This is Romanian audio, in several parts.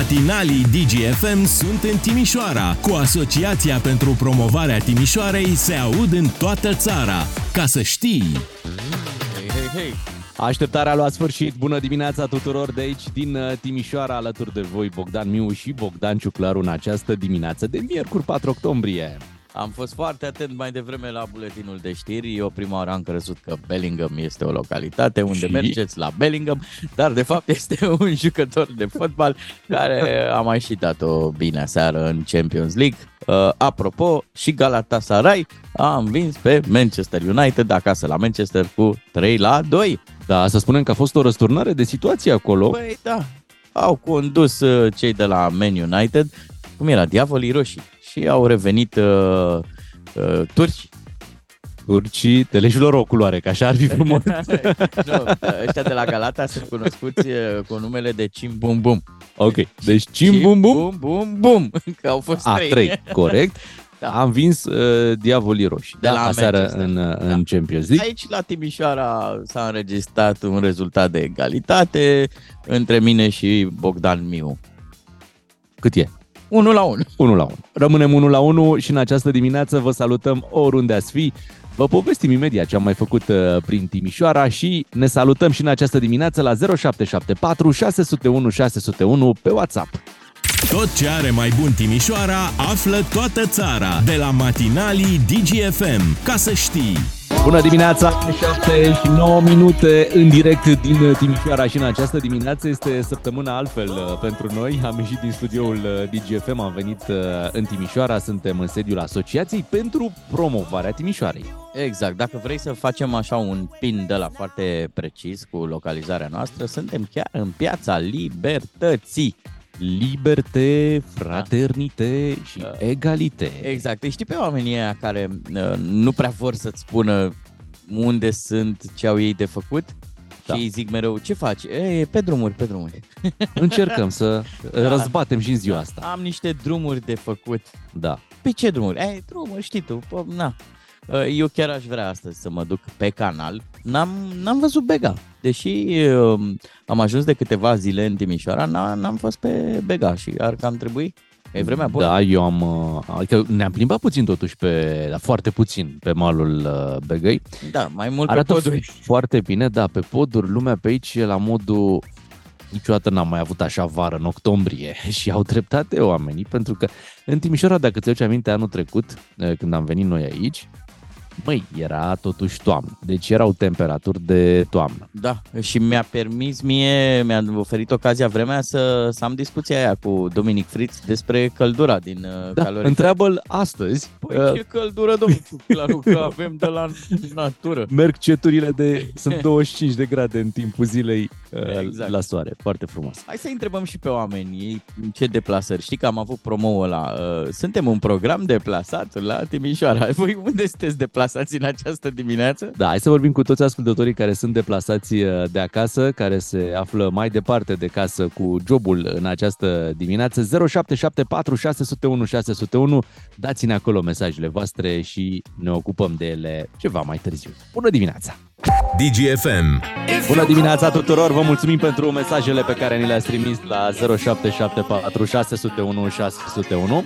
Matinalii DGFM sunt în Timișoara. Cu Asociația pentru Promovarea Timișoarei se aud în toată țara. Ca să știi! Hei, hei, hei! Așteptarea a luat sfârșit. Bună dimineața tuturor de aici din uh, Timișoara, alături de voi Bogdan Miu și Bogdan Ciuclaru în această dimineață de miercuri 4 octombrie. Am fost foarte atent mai devreme la buletinul de știri. Eu prima oară am crezut că Bellingham este o localitate unde Și? mergeți la Bellingham, dar de fapt este un jucător de fotbal care a mai și dat-o bine seară în Champions League. Uh, apropo, și Galatasaray a învins pe Manchester United acasă la Manchester cu 3 la 2. Da, să spunem că a fost o răsturnare de situație acolo. Păi da, au condus uh, cei de la Man United, cum era, Diavolii Roșii, și au revenit uh, uh, turci Turcii, teleșilor o culoare, că așa ar fi frumos. nu, ăștia de la Galata sunt cunoscuți uh, cu numele de Cim Bum Bum. ok, deci cim bum bum. Bum Bum Bum, că au fost A, trei. trei, corect. Da. Am vins uh, Diavolii Roșii De da, la aseară Manchester. în, uh, Da. în Champions League. Aici la Timișoara s-a înregistrat un rezultat de egalitate între mine și Bogdan Miu. Cât e? 1 la 1. 1 la 1. Rămânem 1 la 1 și în această dimineață vă salutăm oriunde ați fi. Vă povestim imediat ce am mai făcut uh, prin Timișoara și ne salutăm și în această dimineață la 0774 601 601 pe WhatsApp. Tot ce are mai bun Timișoara află toată țara. De la Matinalii DGFM. Ca să știi! Bună dimineața, 7 și 9 minute în direct din Timișoara și în această dimineață este săptămâna altfel uh, pentru noi. Am ieșit din studioul uh, DGFM, am venit uh, în Timișoara, suntem în sediul Asociației pentru promovarea Timișoarei. Exact, dacă vrei să facem așa un pin de la foarte precis cu localizarea noastră, suntem chiar în piața Libertății. Liberte, fraternite și Da. egalite. Exact, îi știi pe oamenii ăia care uh, nu prea vor să-ți spună unde sunt, ce au ei de făcut Da. și îi zic mereu, ce faci? E, pe drumuri, pe drumuri. Încercăm să Da. răzbatem și în ziua asta. Am niște drumuri de făcut. Da. Pe ce drumuri? E, drumuri, știi tu, pă, na. Uh, Eu chiar aș vrea astăzi să mă duc pe canal. N-am, n-am văzut Bega. Deși uh, am ajuns de câteva zile în Timișoara, n- n-am fost pe Bega și ar cam trebui. E vremea bună. Da, eu am... uh, Adică ne-am plimbat puțin totuși pe... dar Foarte puțin pe malul uh, Begăi. Da, mai mult Arată pe poduri. foarte bine, da, pe poduri, lumea pe aici e la modul niciodată n-am mai avut așa vară în octombrie și au dreptate oamenii, pentru că în Timișoara, dacă ți aduci aminte anul trecut, eh, când am venit noi aici, măi, era totuși toamnă, deci erau temperaturi de toamnă. Da, și mi-a permis mie, mi-a oferit ocazia vremea să, să am discuția aia cu Dominic Fritz despre căldura din uh, Da, calorifer. întreabă-l astăzi, Păi uh, ce căldură, domnul Ciuclaru, că avem de la natură. merg ceturile de, sunt 25 de grade în timpul zilei uh, Exact. la soare, foarte frumos. Hai să întrebăm și pe oameni ei ce deplasări. Știi că am avut promo la. Uh, suntem un program deplasat la Timișoara. Voi unde sunteți deplasați în această dimineață? Da, hai să vorbim cu toți ascultătorii care sunt deplasați uh, de acasă, care se află mai departe de casă cu jobul în această dimineață. 0774 601 601. Dați-ne acolo mesajele voastre și ne ocupăm de ele ceva mai târziu. Bună dimineața! DGFM. Bună dimineața tuturor! Vă mulțumim pentru mesajele pe care ni le-ați trimis la 0774 601 601.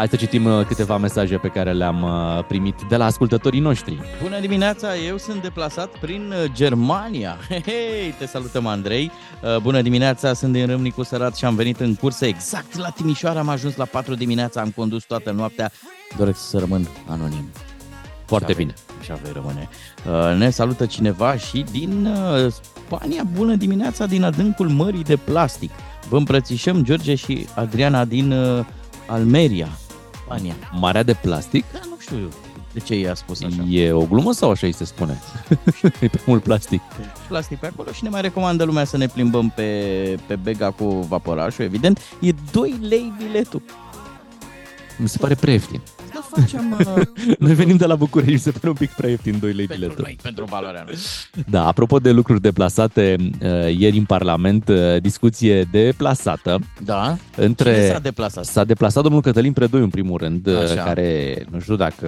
Hai să citim uh, câteva mesaje pe care le-am uh, primit de la ascultătorii noștri. Bună dimineața, eu sunt deplasat prin uh, Germania. Hei, te salutăm Andrei. Uh, Bună dimineața, sunt din Râmnicu Sărat și am venit în cursă exact la Timișoara. Am ajuns la 4 dimineața, am condus toată noaptea. Doresc să rămân anonim. Foarte Și bine. avei- Și avei rămâne. Uh, Ne salută cineva și din uh, Spania. Bună dimineața din adâncul mării de plastic. Vă îmbrățișăm George și Adriana din uh, Almeria, Spania. Marea de plastic Da, nu știu eu de ce i-a spus așa. e o glumă sau așa îi se spune? e pe mult plastic. plastic pe acolo și ne mai recomandă lumea să ne plimbăm pe, pe Bega cu vaporașul, evident. E 2 lei biletul. Mi se pare prea ieftin. Să facem uh, Noi venim de la București, se pare un pic prea ieftin 2 lei pentru biletul. noi, pentru valoarea noastră. Da, apropo de lucruri deplasate, uh, ieri în Parlament, uh, discuție deplasată Da? între... Cine s-a deplasat? S-a deplasat domnul Cătălin Predoiu, în primul rând, uh, Așa. care, nu știu dacă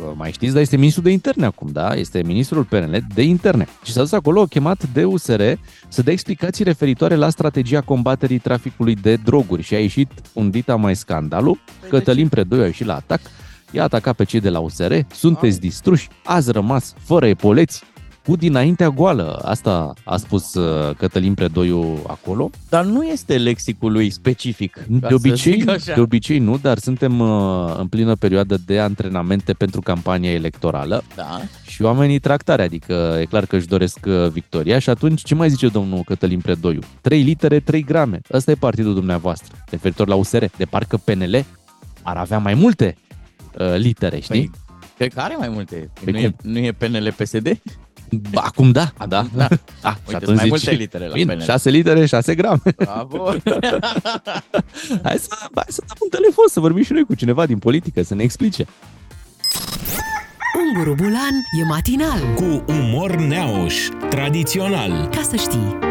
uh, mai știți, dar este ministrul de interne acum, da? Este ministrul PNL de interne. Și s-a dus acolo chemat de USR să dea explicații referitoare la strategia combaterii traficului de droguri și a ieșit un dita mai scandalul. Cătălin Predoiu a ieșit la atac, i-a atacat pe cei de la USR, sunteți distruși, ați rămas fără epoleți, cu dinaintea goală. Asta a spus uh, Cătălin Predoiu acolo. Dar nu este lexicul lui specific. ca De să obicei, zic așa. de obicei nu, dar suntem uh, în plină perioadă de antrenamente pentru campania electorală Da. și oamenii tractare, adică e clar că își doresc uh, victoria și atunci ce mai zice domnul Cătălin Predoiu? 3 litere, 3 grame. Ăsta e partidul dumneavoastră, referitor la USR. De parcă PNL ar avea mai multe uh, litere, știi? Păi, cred că are mai multe. Păi nu, cum? e, nu e PNL PSD? Ba, acum da, da. da. da. Uite, și sunt atunci mai zici, multe litere la Bine, PNL. 6 litere, 6 grame. Bravo. hai, să, hai să dăm un telefon, să vorbim și noi cu cineva din politică, să ne explice. Unguru Bulan e matinal. Cu umor neauș, tradițional. Ca să știi.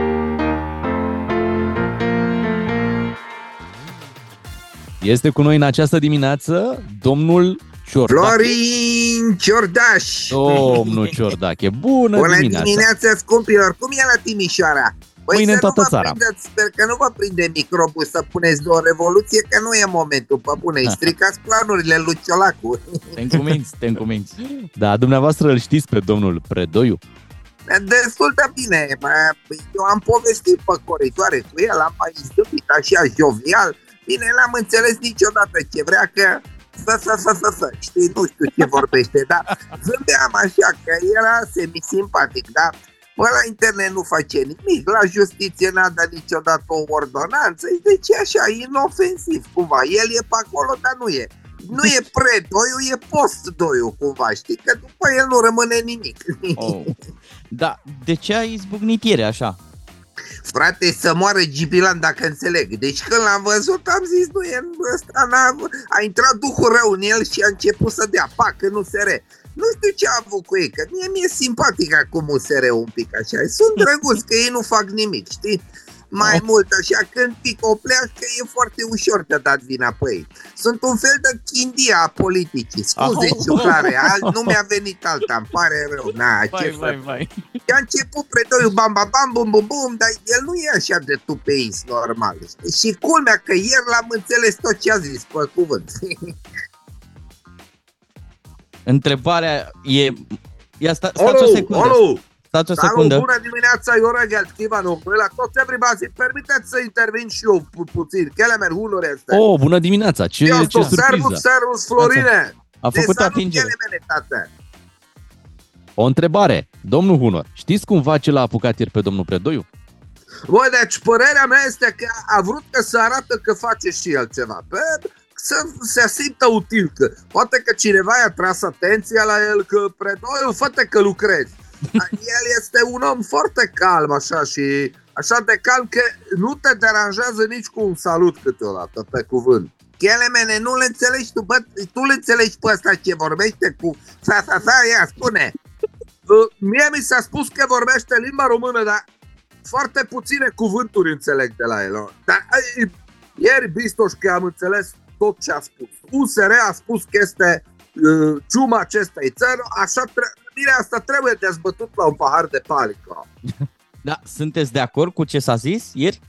Este cu noi în această dimineață domnul Ciordache. Florin Ciordaș! Domnul Ciordache, bună, Bună dimineața! dimineața, scumpilor! Cum e la Timișoara? Păi Mâine să în toată nu vă țara. Prindeți, sper că nu vă prinde microbul să puneți de o revoluție, că nu e momentul, pe bune, îi stricați planurile lui Ciolacu. Te încuminți, te încuminți. Da, dumneavoastră îl știți pe domnul Predoiu? Destul de bine, Bă, eu am povestit pe coritoare cu el, am mai zâmbit așa jovial, bine, n-am înțeles niciodată ce vrea că să, să, să, să, să, știi, nu știu ce vorbește, dar zâmbeam așa că era semi-simpatic, dar Bă, la internet nu face nimic, la justiție n-a dat niciodată o ordonanță, deci e așa, inofensiv cumva, el e pe acolo, dar nu e. Nu e pre-doiu, e post-doiu cumva, știi, că după el nu rămâne nimic. Oh. Da, de ce ai izbucnit ieri așa? Frate, să moară Gibilan dacă înțeleg. Deci când l-am văzut am zis, nu e ăsta, n-a, a intrat duhul rău în el și a început să dea, pac, în USR. Nu știu ce a avut cu ei, că mie mi-e simpatic acum USR un pic așa. Sunt drăguți că ei nu fac nimic, știi? Mai Oh. mult așa, când picoplească e foarte ușor de dat vina pe ei. Sunt un fel de chindia a politicii. Scuze, Oh. ciuclare, alt, nu mi-a venit alta, îmi pare rău. Na, ce Vai, să vai, vai. și a început predoiul bam bam bam bum bum bum, dar el nu e așa de tupeist normal. Știi? Și culmea că ieri l-am înțeles tot ce a zis, pe cuvânt. Întrebarea e... Ia sta, stați o secundă. olu! Stați o Salut, secundă. bună dimineața, eu Regel, Tivanu, la toți everybody, permiteți să intervin și eu pu- puțin, Kelemen, Hunor este. Oh, bună dimineața! Ce, Eu ce sunt Servus, surpriză! Servus, Florine. A făcut De salut, atingere. Kelemene, tată. O întrebare. Domnul Hunor, știți cumva ce l-a apucat ieri pe domnul Predoiu? Bă, deci părerea mea este că a vrut că să arată că face și el ceva. Pe, să se simtă util, că poate că cineva i-a tras atenția la el, că predoiul, fă că lucrezi. El este un om foarte calm așa și așa de calm că nu te deranjează nici cu un salut câteodată, pe cuvânt. Chelemene, nu le înțelegi tu, bă, tu le înțelegi pe ăsta ce vorbește cu sa, sa, sa, ia, spune. Uh, Mie mi s-a spus că vorbește limba română, dar foarte puține cuvânturi înțeleg de la el. nu? Dar ai, ieri, Bistoș, că am înțeles tot ce a spus. USR a spus că este uh, ciuma acestei țări, așa tre- bine, asta trebuie dezbătut la un pahar de palică. Da, sunteți de acord cu ce s-a zis ieri?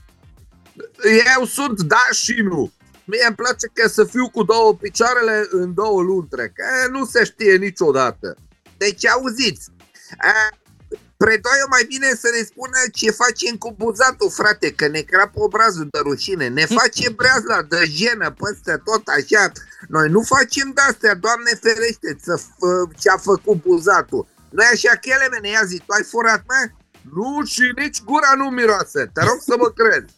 Eu sunt da și nu. Mie îmi place că să fiu cu două picioarele în două luntre, că nu se știe niciodată. Deci auziți, a, Predoiu mai bine să ne spună ce facem cu buzatul, frate, că ne crapă obrazul de rușine. Ne face breazla de jenă peste tot așa. Noi nu facem de-astea, Doamne ferește, să f- ce-a făcut buzatul. Noi așa chelemene, ia zi, tu ai furat, mă? Nu și nici gura nu miroase, te rog să mă crezi.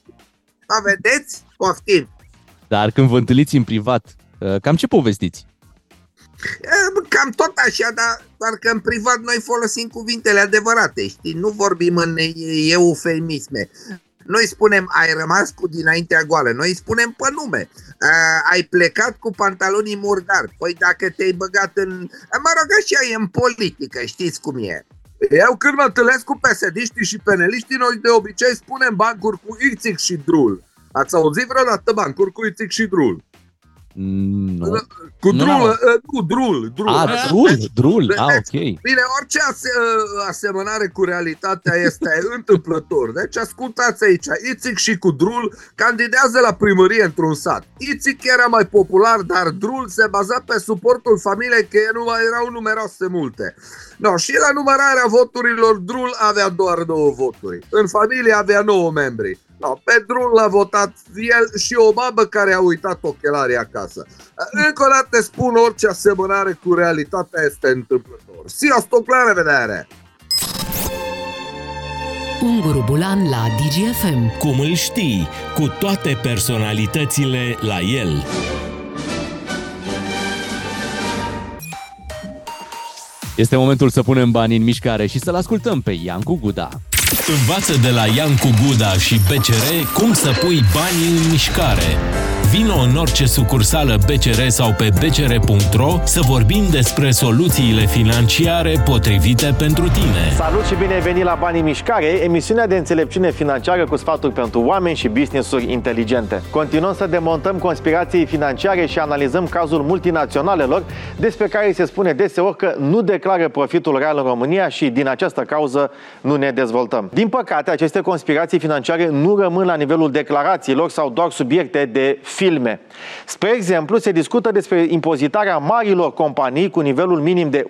Da, vedeți? Poftim. Dar când vă întâlniți în privat, uh, cam ce povestiți? E, Cam tot așa, dar doar că în privat noi folosim cuvintele adevărate, știi? Nu vorbim în e- eufemisme. Noi spunem ai rămas cu dinaintea goală, noi spunem pe nume. Uh, ai plecat cu pantalonii murdari. Păi dacă te-ai băgat în... Mă rog, așa e în politică, știți cum e. Eu când mă întâlnesc cu psd și peneliștii, noi de obicei spunem bancuri cu Ițic și Drul. Ați auzit vreodată bancuri cu Ițic și Drul? Mm, Nu. Cu Nu, drul, nu. uh, nu, drul, drul. A, drul, drul. A, ok. Bine, orice ase- uh, asemănare cu realitatea este întâmplător. Deci ascultați aici, Ițic și cu Drul candidează la primărie într-un sat. Ițic era mai popular, dar Drul se baza pe suportul familiei că nu mai erau numeroase multe. No, și la numărarea voturilor Drul avea doar două voturi. În familie avea nouă membri. No, pe Drul l-a votat el și o babă care a uitat ochelarii acasă. Încă o dată spun, orice asemănare cu realitatea este întâmplător. Sziasztok, la revedere! Unguru Bulan la DGFM. Cum îl știi, cu toate personalitățile la el. Este momentul să punem banii în mișcare și să-l ascultăm pe Iancu Guda. Învață de la Iancu Guda și BCR cum să pui banii în mișcare. Vino în orice sucursală BCR sau pe bcr.ro să vorbim despre soluțiile financiare potrivite pentru tine. Salut și bine ai venit la Banii Mișcare, emisiunea de înțelepciune financiară cu sfaturi pentru oameni și business-uri inteligente. Continuăm să demontăm conspirații financiare și analizăm cazul multinaționalelor despre care se spune deseori că nu declară profitul real în România și din această cauză nu ne dezvoltăm. Din păcate, aceste conspirații financiare nu rămân la nivelul declarațiilor sau doar subiecte de filme. Spre exemplu, se discută despre impozitarea marilor companii cu nivelul minim de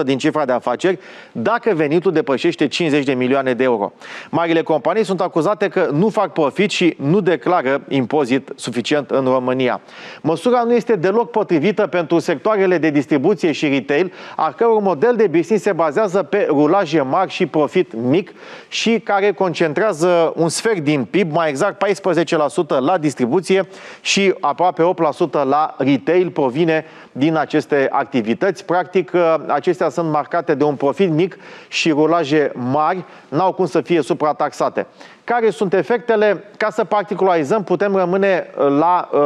1% din cifra de afaceri dacă venitul depășește 50 de milioane de euro. Marile companii sunt acuzate că nu fac profit și nu declară impozit suficient în România. Măsura nu este deloc potrivită pentru sectoarele de distribuție și retail, a căror model de business se bazează pe rulaje mari și profit mic și care concentrează un sfert din PIB, mai exact 14% la distribuție și aproape 8% la retail provine din aceste activități. Practic, acestea sunt marcate de un profit mic și rulaje mari, n-au cum să fie suprataxate. Care sunt efectele? Ca să particularizăm, putem rămâne la uh,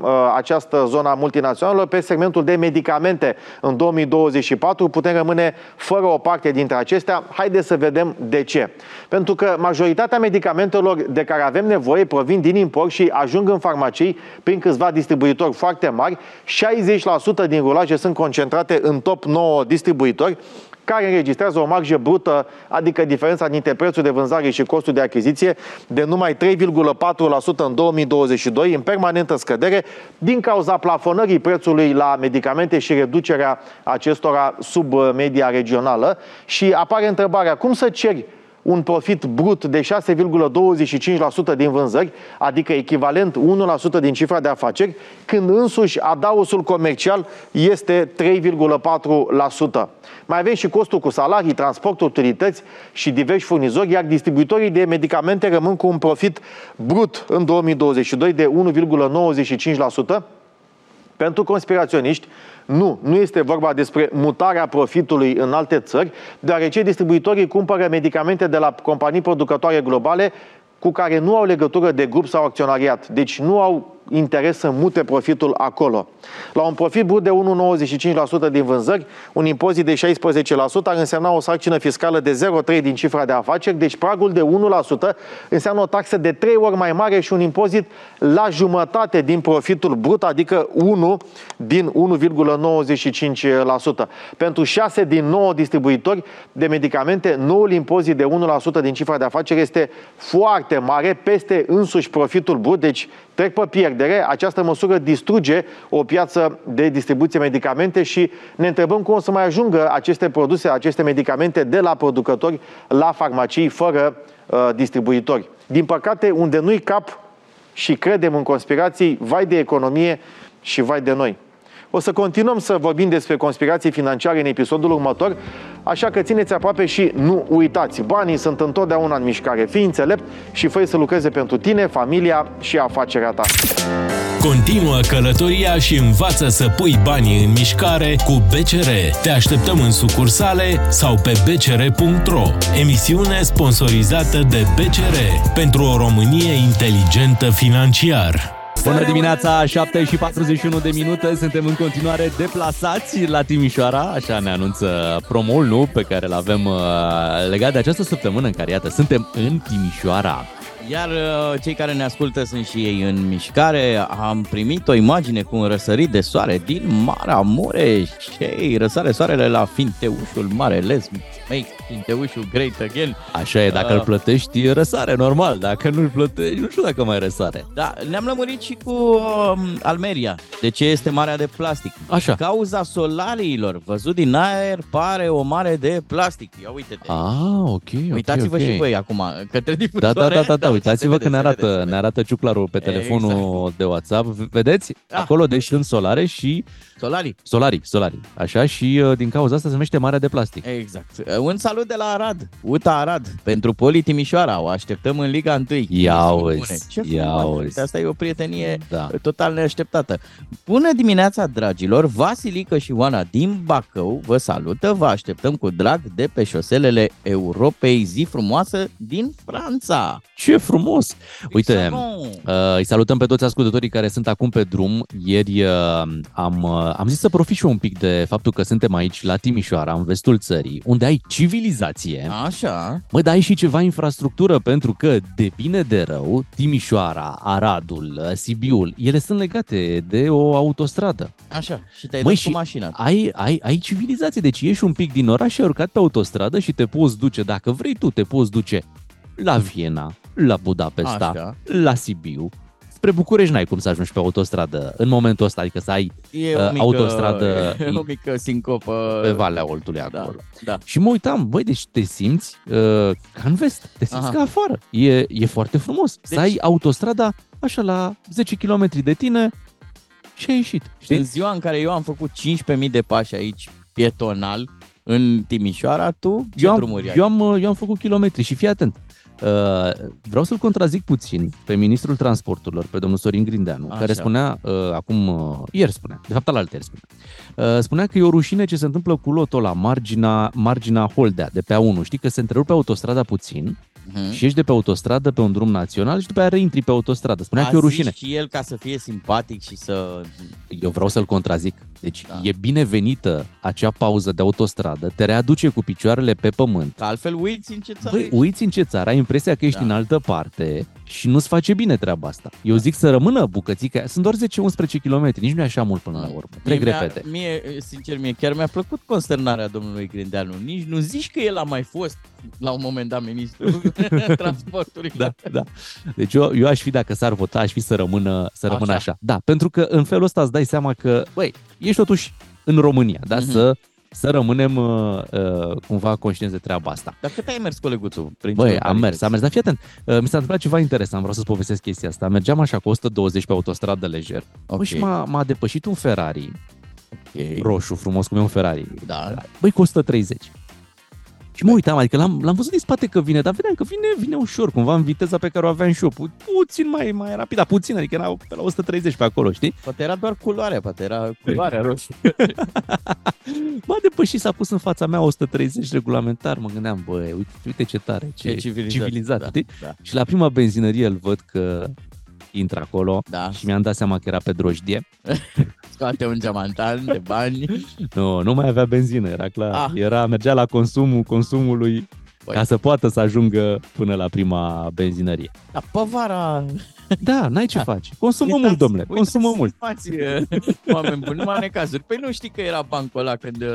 uh, această zona multinațională pe segmentul de medicamente. În 2024 putem rămâne fără o parte dintre acestea. Haideți să vedem de ce. Pentru că majoritatea medicamentelor de care avem nevoie provin din import și ajung în farmacii prin câțiva distribuitori foarte mari. 60% din rulaje sunt concentrate în top 9 distribuitori care înregistrează o marjă brută, adică diferența dintre prețul de vânzare și costul de achiziție, de numai 3,4% în 2022, în permanentă scădere, din cauza plafonării prețului la medicamente și reducerea acestora sub media regională. Și apare întrebarea, cum să ceri un profit brut de 6,25% din vânzări, adică echivalent 1% din cifra de afaceri, când însuși adausul comercial este 3,4%. Mai avem și costul cu salarii, transport, utilități și diversi furnizori, iar distribuitorii de medicamente rămân cu un profit brut în 2022 de 1,95%. Pentru conspiraționiști, nu, nu este vorba despre mutarea profitului în alte țări, deoarece distribuitorii cumpără medicamente de la companii producătoare globale cu care nu au legătură de grup sau acționariat. Deci nu au interes să mute profitul acolo. La un profit brut de 1,95% din vânzări, un impozit de 16% ar însemna o sarcină fiscală de 0,3% din cifra de afaceri, deci pragul de 1% înseamnă o taxă de 3 ori mai mare și un impozit la jumătate din profitul brut, adică 1 din 1,95%. Pentru 6 din 9 distribuitori de medicamente, noul impozit de 1% din cifra de afaceri este foarte mare, peste însuși profitul brut, deci trec pe pierdere. Această măsură distruge o piață de distribuție medicamente și ne întrebăm cum o să mai ajungă aceste produse, aceste medicamente de la producători la farmacii fără uh, distribuitori. Din păcate, unde nu-i cap și credem în conspirații, vai de economie și vai de noi. O să continuăm să vorbim despre conspirații financiare în episodul următor, așa că țineți aproape și nu uitați. Banii sunt întotdeauna în mișcare. Fii înțelept și fă să lucreze pentru tine, familia și afacerea ta. Continuă călătoria și învață să pui banii în mișcare cu BCR. Te așteptăm în sucursale sau pe bcr.ro. Emisiune sponsorizată de BCR pentru o Românie inteligentă financiar. Bună dimineața, 7 și 41 de minute, suntem în continuare deplasați la Timișoara, așa ne anunță promul, nu, pe care îl avem uh, legat de această săptămână în care, iată, suntem în Timișoara. Iar uh, cei care ne ascultă sunt și ei în mișcare. Am primit o imagine cu un răsărit de soare din Marea Mureș. Cei răsare soarele la Finteușul Mare. Let's make Finteușul great again. Așa e, dacă Uh. îl plătești, răsare, normal. Dacă nu îl plătești, nu știu dacă mai răsare. Da, ne-am lămurit și cu um, Almeria. De ce este marea de plastic? Așa. Cauza solariilor. Văzut din aer, pare o mare de plastic. Ia uite-te. Ah, ok, ok, Uitați-vă ok. și voi acum către Da, difuzoare. da, da, da, da. Uitați-vă se că ne vede, se arată, vede, se ne arată ciuclarul pe telefonul Exact. de WhatsApp. Vedeți? Ah. Acolo deci sunt solare și Solarii. solarii, solarii. Așa și uh, din cauza asta se numește Marea de Plastic. Exact. Un salut de la Arad, UTA Arad, pentru Poli Timișoara. O așteptăm în Liga 1. Ia Bune. uzi, Ce ia frumos. uzi. Uite, Asta e o prietenie Da. total neașteptată. Bună dimineața, dragilor! Vasilică și Oana din Bacău vă salută. Vă așteptăm cu drag de pe șoselele Europei. Zi frumoasă din Franța! Ce frumos! Uite, Exact. Uh, îi salutăm pe toți ascultătorii care sunt acum pe drum. Ieri uh, am, uh, am zis să profit și eu un pic de faptul că suntem aici la Timișoara, în vestul țării, unde ai civilizație. Așa. Mă, dar ai și ceva infrastructură, pentru că, de bine de rău, Timișoara, Aradul, uh, Sibiul, ele sunt legate de o autostradă. Așa. Și te-ai Măi, dus și cu mașina. Ai, ai, ai civilizație, deci ieși un pic din oraș și ai urcat pe autostradă și te poți duce, dacă vrei tu, te poți duce la Viena, la Budapesta, Așa. la Sibiu. Spre București n-ai cum să ajungi pe autostradă în momentul ăsta, adică să ai E uh, o mică, autostradă o mică sincopă. pe Valea Oltului Da, acolo. da. Și mă uitam, băi, deci te simți uh, ca în vest, te simți Aha. ca afară. E, e foarte frumos. Deci... Să Deci- ai autostrada așa la 10 km de tine și ai ieșit. Știi? În ziua în care eu am făcut 15.000 de pași aici, pietonal, în Timișoara, tu ce eu, am, drumuri ai? eu, am, eu am făcut kilometri și fii atent. Uh, vreau să-l contrazic puțin pe ministrul transporturilor, pe domnul Sorin Grindeanu, Așa. care spunea uh, acum, uh, ieri spunea, de fapt alaltă ieri spunea, uh, spunea că e o rușine ce se întâmplă cu lotul la marginea, marginea Holdea, de pe A1. Știi că se întrerupe autostrada puțin Mhm. și ieși de pe autostradă pe un drum național și după aia reintri pe autostradă. Spunea A că e o zis rușine. și el ca să fie simpatic și să... Eu vreau să-l contrazic. Deci Da. da. e binevenită acea pauză de autostradă, te readuce cu picioarele pe pământ. Că altfel uiți în ce țară Băi, ești. uiți în ce țară, ai impresia că ești Da. da. în altă parte și nu-ți face bine treaba asta. Eu zic să rămână bucățica aia. Sunt doar 10-11 km, nici nu e așa mult până la urmă. Trec Mie mi-a- repede. Mie, sincer, mie chiar mi-a plăcut consternarea domnului Grindeanu. Nici nu zici că el a mai fost la un moment dat ministru transportului. Da, da. Deci eu, eu aș fi, dacă s-ar vota, aș fi să rămână, să rămână Așa. așa. Da, pentru că în felul ăsta îți dai seama că, băi, ești totuși în România, da? Mhm. Să, să rămânem uh, uh, cumva conștienți de treaba asta. Dar cât ai mers, coleguțul? Prin Băi, ce am mers, localități? am mers, dar fii atent, uh, mi s-a întâmplat ceva interesant, vreau să-ți povestesc chestia asta. Mergeam așa cu 120 pe autostradă lejer Ok, Băi, și m-a, m-a depășit un Ferrari ok. roșu, frumos, cum e un Ferrari. Da. Băi, cu 130. Și mă uitam, adică l-am, l-am văzut din spate că vine, dar vedeam că vine, vine ușor, cumva în viteza pe care o aveam și eu, pu- puțin mai, mai rapid, dar puțin, adică era pe la 130 pe acolo, știi? Poate era doar culoarea, poate era culoarea roșie. M-a depășit, s-a pus în fața mea 130 regulamentar, mă gândeam, băi, uite, uite ce tare, ce, Ce civilizat. civilizat, da, știi? Da, Și la prima benzinărie îl văd că intră acolo da. și mi-am dat seama că era pe drojdie. Scoate un geamantan de bani. Nu, nu mai avea benzină, era clar. Ah. Era, mergea la consumul consumului Băi. ca să poată să ajungă până la prima benzinărie. Da, povara... Da, n-ai ce Da. faci. Consumă Uitați, mult, domnule, uitați, consumă mult. Fați, oameni buni, numai necazuri. Păi nu știi că era bancul ăla când uh,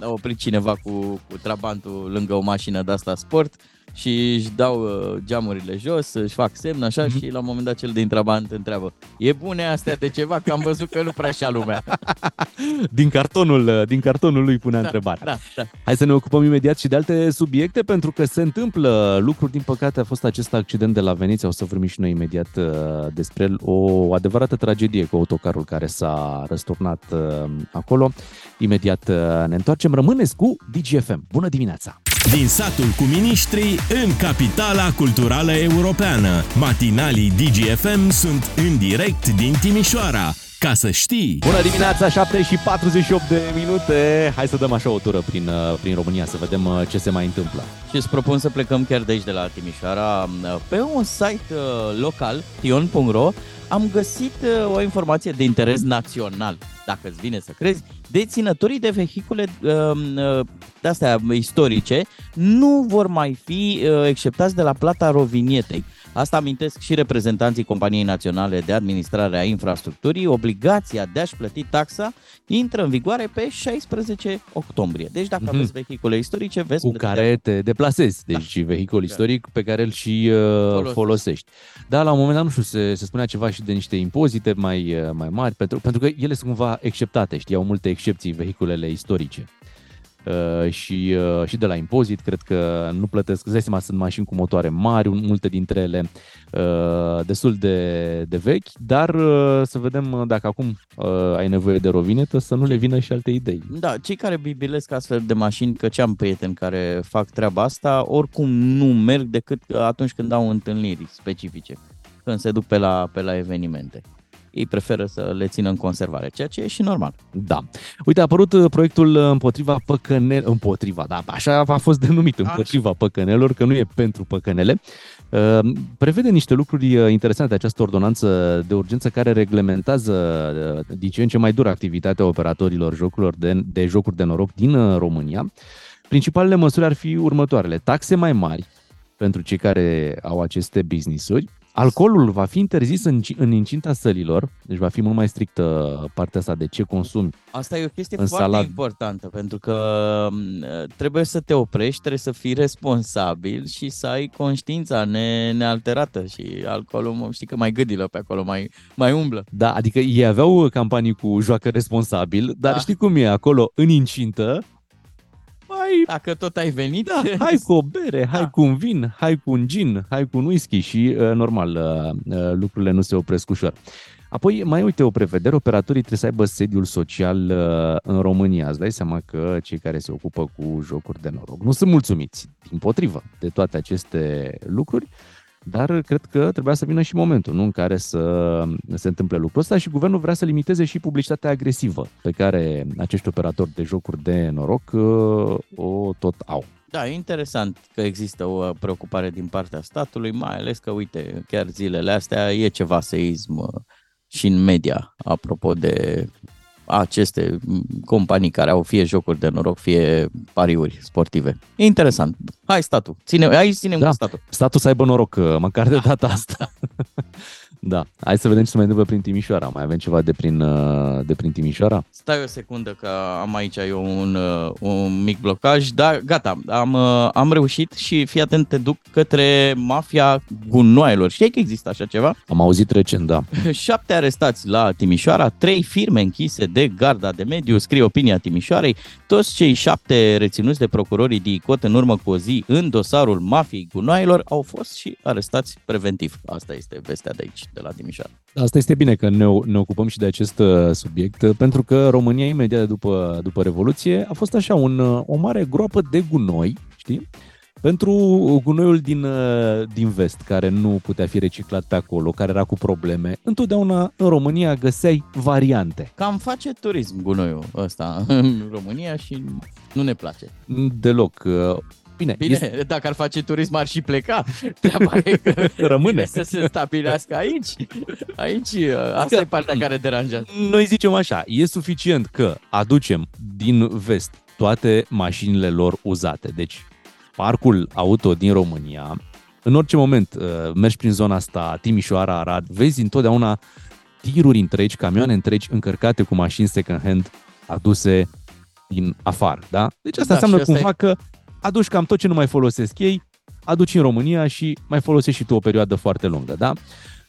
a oprit cineva cu, cu trabantul lângă o mașină de asta sport și își dau uh, geamurile jos, își fac semn așa Mhm. și la un moment dat cel din trabant întreabă E bune astea de ceva? Că am văzut că nu prea așa lumea. Din cartonul, din cartonul lui punea Da, întrebarea. Da, da. Hai să ne ocupăm imediat și de alte subiecte, pentru că se întâmplă lucruri. Din păcate a fost acest accident de la Veneția, o să vorbim și noi imediat uh, despre el. O adevărată tragedie cu autocarul care s-a răsturnat uh, acolo. Imediat uh, ne întoarcem. Rămâneți cu DGFM. Bună dimineața! Din satul cu miniștrii în capitala culturală europeană. Matinalii DGFM sunt în direct din Timișoara. Ca să știi! Bună dimineața, 7 și 48 de minute. Hai să dăm așa o tură prin, uh, prin România, să vedem uh, ce se mai întâmplă. Și îți propun să plecăm chiar de aici, de la Timișoara. Pe un site uh, local, tion.ro, am găsit o informație de interes național, dacă îți vine să crezi. Deținătorii de vehicule de astea istorice nu vor mai fi exceptați de la plata rovinietei. Asta amintesc și reprezentanții Companiei Naționale de Administrare a Infrastructurii. Obligația de a-și plăti taxa intră în vigoare pe 16 octombrie. Deci dacă mm-hmm. aveți vehicule istorice, veți Cu care te deplasezi. Deci da. vehicul istoric pe care îl și uh, folosești. folosești. Da, la un moment dat, nu știu, se, se spunea ceva și de niște impozite mai, uh, mai mari, pentru, pentru că ele sunt cumva exceptate, știi, au multe excepții vehiculele istorice. Uh, și, uh, și de la impozit, cred că nu plătesc, îți dai seama, sunt mașini cu motoare mari, multe dintre ele uh, destul de, de vechi, dar să vedem dacă acum ai nevoie de rovinetă, să nu le vină și alte idei. Da, cei care bibilesc astfel de mașini, că ce am prieteni care fac treaba asta, oricum nu merg decât atunci când au întâlniri specifice, când se duc pe la, pe la evenimente ei preferă să le țină în conservare, ceea ce e și normal. Da. Uite, a apărut uh, proiectul uh, împotriva păcănel, împotriva, da, așa a fost denumit, împotriva păcănelor, că nu e pentru păcănele. Uh, prevede niște lucruri interesante această ordonanță de urgență care reglementează din ce în ce mai dur activitatea operatorilor jocurilor de, de jocuri de noroc din România. Principalele măsuri ar fi următoarele. Taxe mai mari pentru cei care au aceste business-uri, Alcoolul va fi interzis în, în incinta sălilor, deci va fi mult mai strictă partea asta de ce consumi. Asta e o chestie foarte salad. importantă, pentru că trebuie să te oprești, trebuie să fii responsabil și să ai conștiința ne, nealterată și alcoolul, știi că mai gâdilă pe acolo, mai, mai umblă. Da, adică ei aveau campanii cu joacă responsabil, dar da. știi cum e, acolo în incintă hai, dacă tot ai venit... Da, hai cu o bere, hai da. cu un vin, hai cu un gin, hai cu un whisky și, uh, normal, uh, uh, lucrurile nu se opresc ușor. Apoi, mai uite o prevedere, operatorii trebuie să aibă sediul social în România. Îți dai seama că cei care se ocupă cu jocuri de noroc nu sunt mulțumiți, din potrivă, de toate aceste lucruri. Dar cred că trebuia să vină și momentul nu? în care să se întâmple lucrul ăsta și guvernul vrea să limiteze și publicitatea agresivă pe care acești operatori de jocuri de noroc uh, o tot au. Da, e interesant că există o preocupare din partea statului, mai ales că, uite, chiar zilele astea e ceva seism uh, și în media, apropo de aceste companii care au fie jocuri de noroc, fie pariuri sportive. E interesant. Hai statul. Ține, hai ținem da, cu statul. Statul să aibă noroc, uh, măcar de data asta. Da, hai să vedem ce se mai întâmplă prin Timișoara. Mai avem ceva de prin, uh, de prin Timișoara? Stai o secundă că am aici eu un, uh, un mic blocaj, dar gata, am, uh, am reușit și fii atent, te duc către mafia gunoaielor. Știi că există așa ceva? Am auzit recent, da. Șapte arestați la Timișoara, trei firme închise de garda de mediu, scrie opinia Timișoarei. Toți cei șapte reținuți de procurorii DICOT în urmă cu o zi în dosarul mafiei gunoaielor au fost și arestați preventiv. Asta este vestea de aici de la Timișoara. Asta este bine că ne, ne ocupăm și de acest uh, subiect, uh, pentru că România, imediat după, după Revoluție, a fost așa un, uh, o mare groapă de gunoi, știi? Pentru gunoiul din, din vest, care nu putea fi reciclat pe acolo, care era cu probleme, întotdeauna în România găseai variante. Cam face turism gunoiul ăsta în România și nu ne place. Deloc. Bine, Bine este... dacă ar face turism ar și pleca. Treaba e că rămâne să se stabilească aici. Aici, asta că, e partea care deranjează. Noi zicem așa, e suficient că aducem din vest toate mașinile lor uzate. Deci, parcul auto din România, în orice moment uh, mergi prin zona asta, Timișoara, Arad, vezi întotdeauna tiruri întregi, camioane întregi încărcate cu mașini second-hand aduse din afară, da? Deci asta da, înseamnă cumva e... că aduci cam tot ce nu mai folosesc ei, aduci în România și mai folosești și tu o perioadă foarte lungă, da?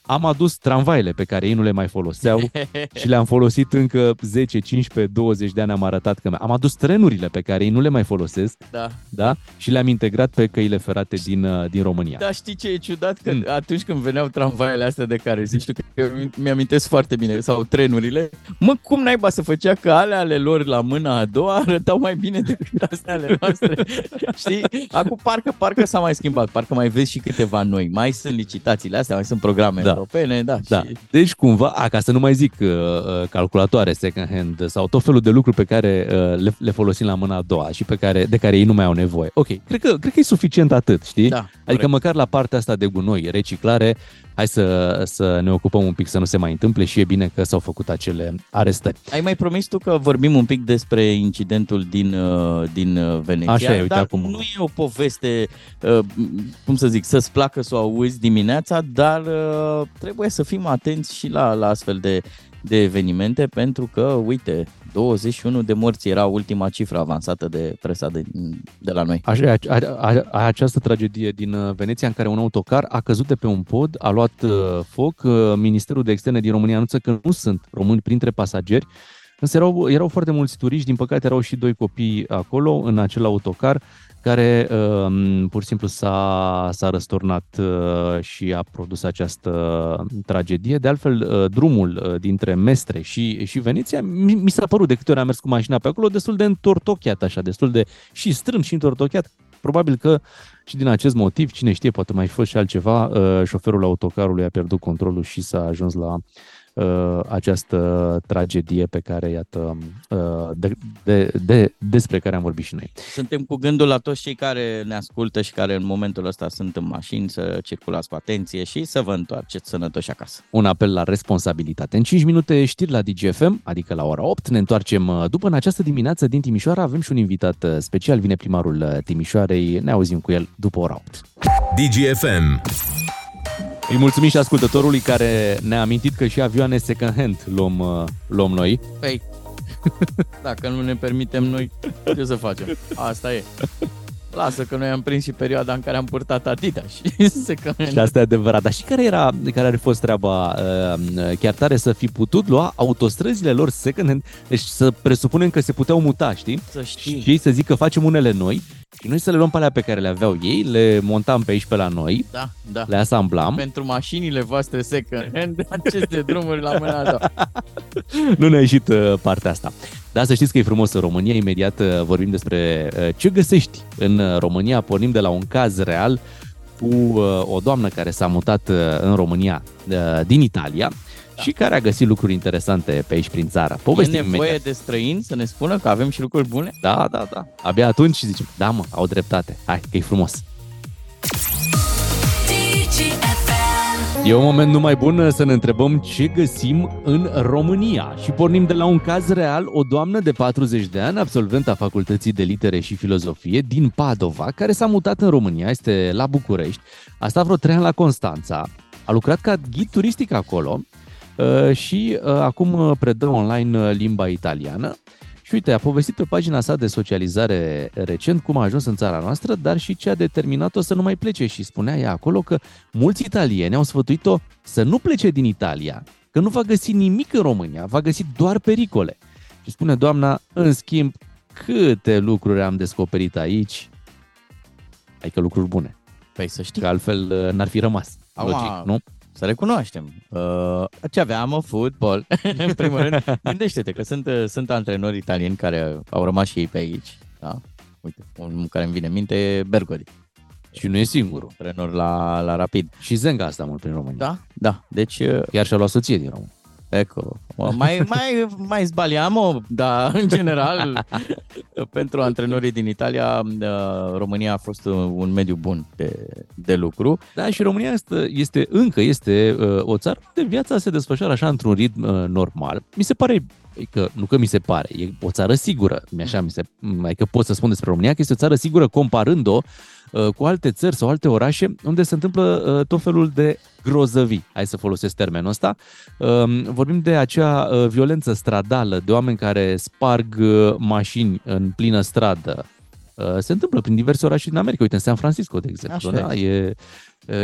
Am adus tramvaile pe care ei nu le mai foloseau și le-am folosit încă 10, 15, 20 de ani am arătat că am adus trenurile pe care ei nu le mai folosesc Da. da? și le-am integrat pe căile ferate din, uh, din România. Da, știi ce e ciudat? Că Mm. atunci când veneau tramvaiele astea de care zici tu, că mi-amintesc foarte bine, sau trenurile, mă, cum naiba să făcea că alea ale lor la mâna a doua arătau mai bine decât astea ale noastre. știi? Acum parcă, parcă s-a mai schimbat, parcă mai vezi și câteva noi. Mai sunt licitațiile astea, mai sunt programe Da. Europene, da. Da. Și... Deci cumva, a, ca să nu mai zic uh, uh, calculatoare second hand sau tot felul de lucruri pe care uh, le, le folosim la mâna a doua și pe care, de care ei nu mai au nevoie. Ok, cred că, cred că e suficient atât, știi? Da, adică corect. măcar la partea asta de gunoi, reciclare, hai să, să ne ocupăm un pic să nu se mai întâmple și e bine că s-au făcut acele arestări. Ai mai promis tu că vorbim un pic despre incidentul din, uh, din uh, Veneția, Așa e, uite dar acum. nu e o poveste, uh, cum să zic, să-ți placă să o auzi dimineața, dar uh, trebuie să fim atenți și la, la astfel de, de evenimente, pentru că, uite, 21 de morți era ultima cifră avansată de presa de, de la noi. Așa, e, a, a, a, această tragedie din uh, Veneția în care un autocar a căzut de pe un pod, a luat uh, foc. Uh, Ministerul de Externe din România anunță că nu sunt români printre pasageri, însă erau, erau foarte mulți turiști, din păcate erau și doi copii acolo, în acel autocar, care uh, pur și simplu s-a, s-a răsturnat uh, și a produs această tragedie. De altfel, uh, drumul uh, dintre Mestre și, și Veneția, mi, mi s-a părut de câte ori am mers cu mașina pe acolo, destul de întortocheat așa, destul de și strâmt și întortocheat. Probabil că și din acest motiv, cine știe, poate mai fi fost și altceva, uh, șoferul autocarului a pierdut controlul și s-a ajuns la uh, această tragedie pe care, iată, uh, de, de, de, despre care am vorbit și noi. Suntem cu gândul la toți cei care ne ascultă și care în momentul ăsta sunt în mașini să circulați cu atenție și să vă întoarceți sănătoși acasă. Un apel la responsabilitate. În 5 minute știri la DGFM, adică la ora 8, ne întoarcem uh, după în această dimineață din Timișoara. Avem și un invitat uh, special, vine primarul uh, Timișoarei, ne auzim cu el după ora 8. DGFM. Îi mulțumim și ascultătorului care ne-a amintit că și avioane second hand luăm, uh, luăm noi. Păi, dacă nu ne permitem noi, ce să facem? Asta e. Lasă că noi am prins și perioada în care am purtat Adidas și se că... Și asta e adevărat. Dar și care era, care ar fi fost treaba uh, chiar tare să fi putut lua autostrăzile lor second hand, deci să presupunem că se puteau muta, știi? Să știi. Și ei să zic că facem unele noi și noi să le luăm pe alea pe care le aveau ei, le montam pe aici pe la noi, Da, da. le asamblam. Pentru mașinile voastre second hand, aceste drumuri la mâna a doua. nu ne-a ieșit uh, partea asta. Dar să știți că e frumos în România, imediat uh, vorbim despre uh, ce găsești în uh, România, pornim de la un caz real cu uh, o doamnă care s-a mutat uh, în România uh, din Italia și care a găsit lucruri interesante pe aici prin țară. E Povestim nevoie imediat. de străini să ne spună că avem și lucruri bune? Da, da, da. Abia atunci zicem, da mă, au dreptate. Hai, că e frumos. E un moment numai bun să ne întrebăm ce găsim în România și pornim de la un caz real, o doamnă de 40 de ani, absolventă a Facultății de Litere și Filozofie din Padova, care s-a mutat în România, este la București, a stat vreo 3 ani la Constanța, a lucrat ca ghid turistic acolo uh, și uh, acum uh, predă online uh, limba italiană. Și uite, a povestit pe pagina sa de socializare recent cum a ajuns în țara noastră, dar și ce a determinat-o să nu mai plece și spunea ea acolo că mulți italieni au sfătuit-o să nu plece din Italia, că nu va găsi nimic în România, va găsi doar pericole. Și spune doamna, în schimb, câte lucruri am descoperit aici, adică lucruri bune, Păi să știi. că altfel uh, n-ar fi rămas. Acum, Logic, nu? Să recunoaștem. Uh, ce aveam, mă, fotbal. în primul rând, gândește-te că sunt, uh, sunt antrenori italieni care au rămas și ei pe aici. Da? Uite, unul care îmi vine în minte e Bergodi, Și nu e singurul. antrenor la, la Rapid. Și Zenga asta mult prin România. Da, da. Deci, uh, Chiar și-a luat soție din România. Eco. Mă, Mai, mai, mai zbaliamo, dar în general, pentru antrenorii din Italia, uh, România a fost un- un mediu bun de, de lucru. Da, și România este, este încă este uh, o țară unde viața se desfășoară așa într-un ritm uh, normal. Mi se pare că nu că mi se pare, e o țară sigură. Mi așa mi se, adică pot să spun despre România că este o țară sigură comparând-o uh, cu alte țări sau alte orașe unde se întâmplă uh, tot felul de grozăvii. Hai să folosesc termenul ăsta. Uh, vorbim de acea uh, violență stradală, de oameni care sparg uh, mașini în plină stradă. Uh, se întâmplă prin diverse orașe din America. Uite, în San Francisco, de exemplu. Așa Da? E,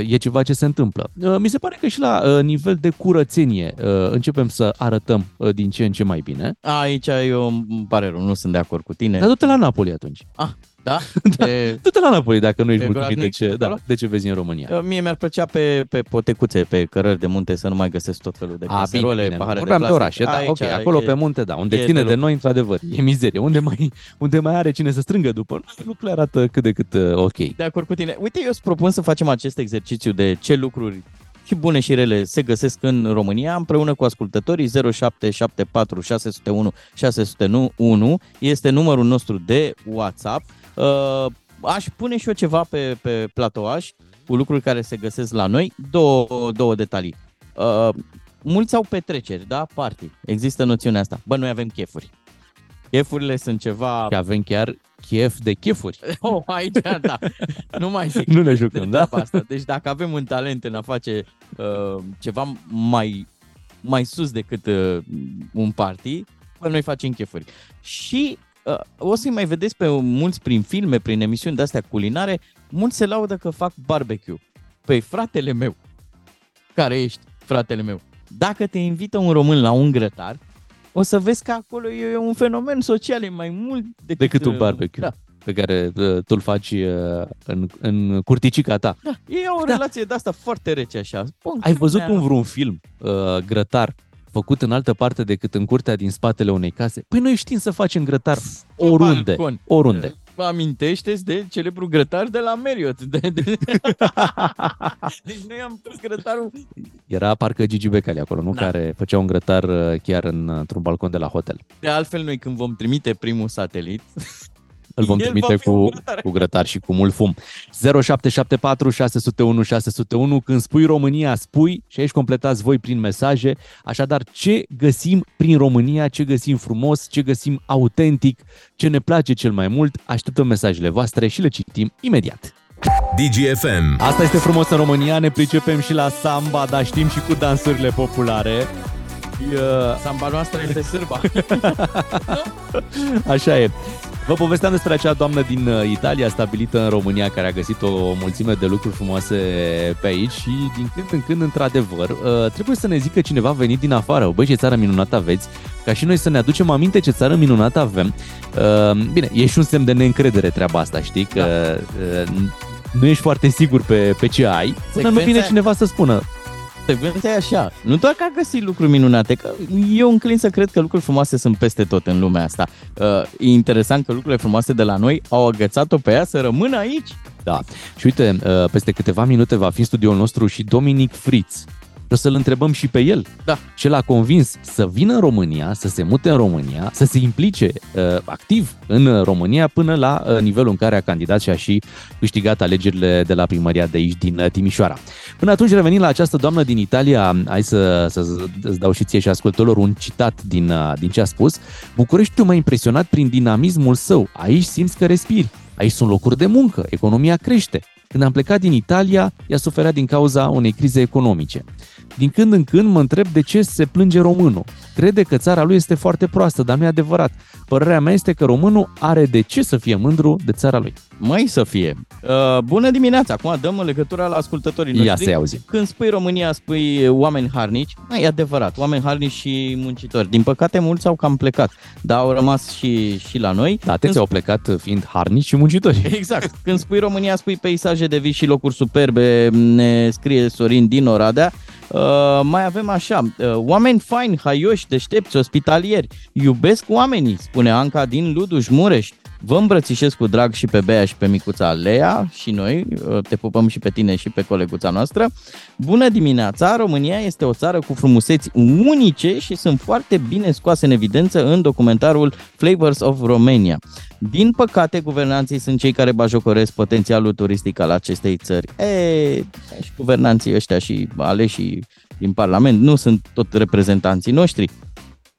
e ceva ce se întâmplă. Mi se pare că și la nivel de curățenie începem să arătăm din ce în ce mai bine. Aici eu îmi pare rău, nu sunt de acord cu tine. Dar du-te la Napoli atunci. Ah, da? da. E, Du-te la Napoli dacă nu ești E mulțumit de groaznic ce, da, acolo? de ce vezi în România. Mie mi-ar plăcea pe, pe potecuțe, pe cărări de munte să nu mai găsesc tot felul de A, bine, caserole, bine. pahare de Vorbeam de plastic. orașe, da, ok, Aici acolo e- pe munte, da, unde e ține de de lucru. noi, într-adevăr, e mizerie. Unde mai, unde mai are cine să strângă după, lucrurile arată cât de cât uh, ok. De acord cu tine. Uite, eu îți propun să facem acest exercițiu de ce lucruri și bune și rele se găsesc în România împreună cu ascultătorii 0774 601 601 este numărul nostru de WhatsApp. Uh, aș pune și eu ceva pe, pe platouaș cu lucruri care se găsesc la noi. Două, două detalii. Uh, mulți au petreceri, da? Party. Există noțiunea asta. Bă, noi avem chefuri. Chefurile sunt ceva... Și avem chiar chef de chefuri. Oh, aici, da. Nu mai zic. Nu ne de jucăm, da? treaba asta. Deci dacă avem un talent în a face uh, ceva mai, mai sus decât uh, un party, bă, noi facem chefuri. Și uh, o să-i mai vedeți pe mulți prin filme, prin emisiuni de-astea culinare, mulți se laudă că fac barbecue. Păi fratele meu, care ești fratele meu, dacă te invită un român la un grătar, o să vezi că acolo e un fenomen social, e mai mult decât, Decât un uh, barbecue. Da, Pe care uh, tu îl faci uh, în, în curticica ta. da. E o Da. relație de asta foarte rece așa. Spun, Ai văzut carnea- un vreun film uh, grătar făcut în altă parte decât în curtea din spatele unei case? Păi noi știm să facem grătar oriunde. balcon. Oriunde. Vă amintește de celebru grătar de la Marriott. De, de... deci noi am pus grătarul... Era parcă Gigi Becali acolo, nu? Da. Care făcea un grătar uh, chiar în, într-un balcon de la hotel. De altfel, noi când vom trimite primul satelit, Îl vom El va trimite fi un cu, grătar. cu grătar și cu mult fum. 0774 601 601. Când spui România, spui și aici completați voi prin mesaje. Așadar, ce găsim prin România, ce găsim frumos, ce găsim autentic, ce ne place cel mai mult. Așteptăm mesajele voastre și le citim imediat. DGFM. Asta este frumos în România, ne pricepem și la samba, dar știm și cu dansurile populare. Uh, samba noastră este sârba. Așa e. Vă povesteam despre acea doamnă din uh, Italia stabilită în România care a găsit o mulțime de lucruri frumoase pe aici și din când în când, într-adevăr, uh, trebuie să ne zică cineva venit din afară. Băi, ce țară minunată aveți, ca și noi să ne aducem aminte ce țară minunată avem. Uh, Bine, e și un semn de neîncredere treaba asta, știi? Că uh, nu ești foarte sigur pe, pe ce ai, până nu Secvența- vine cineva să spună Secvența e așa. Nu doar că a găsit lucruri minunate, că eu înclin să cred că lucruri frumoase sunt peste tot în lumea asta. Uh, e interesant că lucrurile frumoase de la noi au agățat-o pe ea să rămână aici. Da. Și uite, uh, peste câteva minute va fi în studioul nostru și Dominic Fritz. O să-l întrebăm și pe el. Da. Ce l-a convins să vină în România, să se mute în România, să se implice uh, activ în România până la uh, nivelul în care a candidat și a și câștigat alegerile de la primăria de aici din uh, Timișoara. Până atunci, revenim la această doamnă din Italia, hai să, să îți dau și ție și ascultătorilor un citat din, uh, din ce a spus. Bucureștiul m-a impresionat prin dinamismul său. Aici simți că respiri. Aici sunt locuri de muncă, economia crește. Când am plecat din Italia, ea suferea din cauza unei crize economice. Din când în când mă întreb de ce se plânge românul. Crede că țara lui este foarte proastă, dar nu e adevărat. Părerea mea este că românul are de ce să fie mândru de țara lui. Mai să fie. Uh, bună dimineața! Acum dăm legătura la ascultătorii noștri. Ia să-i auzim. Când spui România, spui oameni harnici, mai e adevărat, oameni harnici și muncitori. Din păcate, mulți au cam plecat, dar au rămas și, și la noi. Da, atenție, au plecat fiind harnici și muncitori. Exact. Când spui România, spui peisaje de vis și locuri superbe, ne scrie Sorin din Oradea. Uh, mai avem așa, uh, oameni faini, haioși, deștepți, ospitalieri, iubesc oamenii, spune Anca din Luduș, Mureș. Vă îmbrățișez cu drag și pe Bea și pe micuța Lea și noi, uh, te pupăm și pe tine și pe coleguța noastră. Bună dimineața! România este o țară cu frumuseți unice și sunt foarte bine scoase în evidență în documentarul Flavors of Romania. Din păcate, guvernanții sunt cei care bajocoresc potențialul turistic al acestei țări. E, și guvernanții ăștia și aleșii din Parlament nu sunt tot reprezentanții noștri.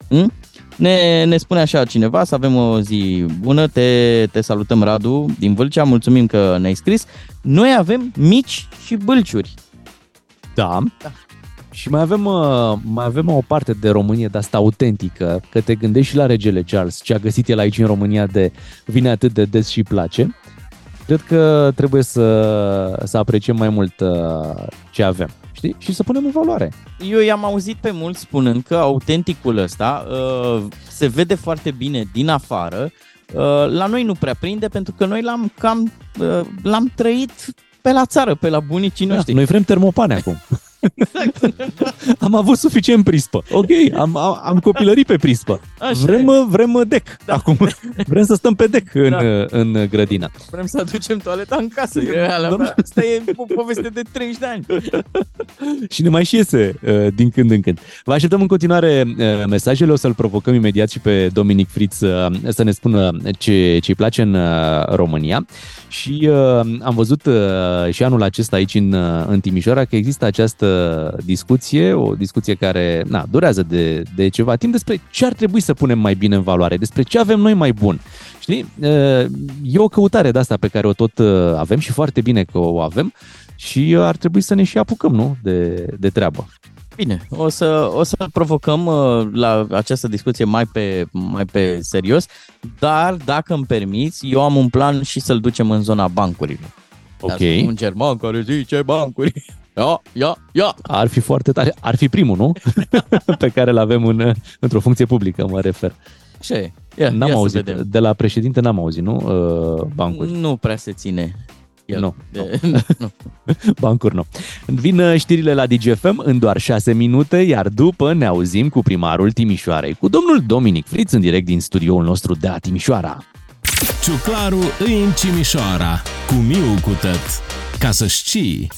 Hm? Ne, ne spune așa cineva să avem o zi bună, te, te salutăm Radu din Vâlcea, mulțumim că ne-ai scris. Noi avem mici și bâlciuri. Da. da. Și mai avem, uh, mai avem o parte de Românie de asta autentică, că te gândești și la regele Charles, ce a găsit el aici în România de vine atât de des și place. cred că trebuie să, să apreciem mai mult uh, ce avem. Știi? Și să punem în valoare. Eu i-am auzit pe mulți spunând că autenticul ăsta uh, se vede foarte bine din afară, uh, la noi nu prea prinde pentru că noi l-am cam uh, l-am trăit pe la țară, pe la bunicii Da, noștri. noi vrem termopane acum. am avut suficient prispă. Ok, am, am, am copilărit pe prispă. Așa vrem, e. vrem dec da. acum. Vrem să stăm pe dec în, Da. da. în grădina. Vrem să aducem toaleta în casă. E, ala- Asta e o poveste de 30 de ani. Și ne mai și iese uh, din când în când. Vă așteptăm în continuare uh, mesajele, o să-l provocăm imediat și pe Dominic Fritz uh, să ne spună ce ce îi place în uh, România. Și uh, am văzut uh, și anul acesta aici în, uh, în Timișoara că există această discuție, o discuție care na, durează de, de ceva timp despre ce ar trebui să punem mai bine în valoare, despre ce avem noi mai bun. Știi? Uh, E o căutare de asta pe care o tot uh, avem și foarte bine că o avem și uh, ar trebui să ne și apucăm, nu? De, de treabă. Bine, o să, o să provocăm uh, la această discuție mai pe, mai pe serios, dar dacă îmi permiți, eu am un plan și să-l ducem în zona bancurilor. Ok. Un german care zice bancuri. Ia, ia, ia. Ar fi foarte tare. Ar fi primul, nu? pe care îl avem în, într-o funcție publică, mă refer. Ce e? Ia, N-am ia auzit. Să vedem. De la președinte n-am auzit, nu? Uh, Bancuri. Nu prea se ține. El. Nu. De, nu. Bancuri nu. Vin uh, știrile la DGFM în doar 6 minute, iar după ne auzim cu primarul Timișoarei, cu domnul Dominic Fritz în direct din studioul nostru de la Timișoara. Ciuclaru în Cimișoara, cu Miu cu tăt. Ca să știi...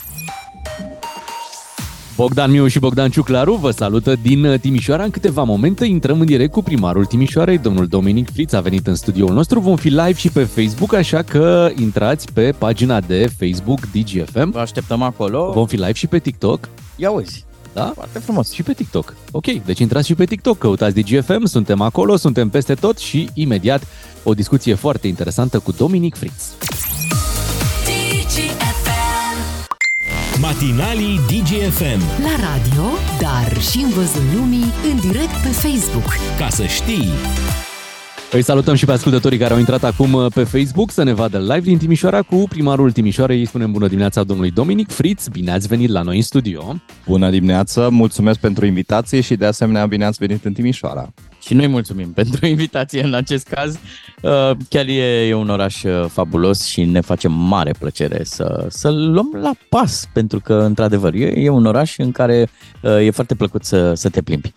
Bogdan Miu și Bogdan Ciuclaru vă salută din uh, Timișoara. În câteva momente intrăm în direct cu primarul Timișoarei, domnul Dominic Fritz a venit în studioul nostru. Vom fi live și pe Facebook, așa că intrați pe pagina de Facebook DGFM. Vă așteptăm acolo. Vom fi live și pe TikTok. Ia uzi. Da? Foarte frumos. Și pe TikTok. Ok, deci intrați și pe TikTok, căutați DGFM, suntem acolo, suntem peste tot și imediat o discuție foarte interesantă cu Dominic Fritz. Matinalii DGFM. La radio, dar și în văzul lumii, în direct pe Facebook. Ca să știi... Îi salutăm și pe ascultătorii care au intrat acum uh, pe Facebook să ne vadă live din Timișoara cu primarul Timișoarei. Îi spunem bună dimineața domnului Dominic Fritz. Bine ați venit la noi în studio. Bună dimineața, mulțumesc pentru invitație și de asemenea bine ați venit în Timișoara. Și noi mulțumim pentru invitație în acest caz. Uh, Chiar e, e un oraș uh, fabulos și ne face mare plăcere să, să-l luăm la pas, pentru că, într-adevăr, e, e un oraș în care uh, e foarte plăcut să, să te plimbi.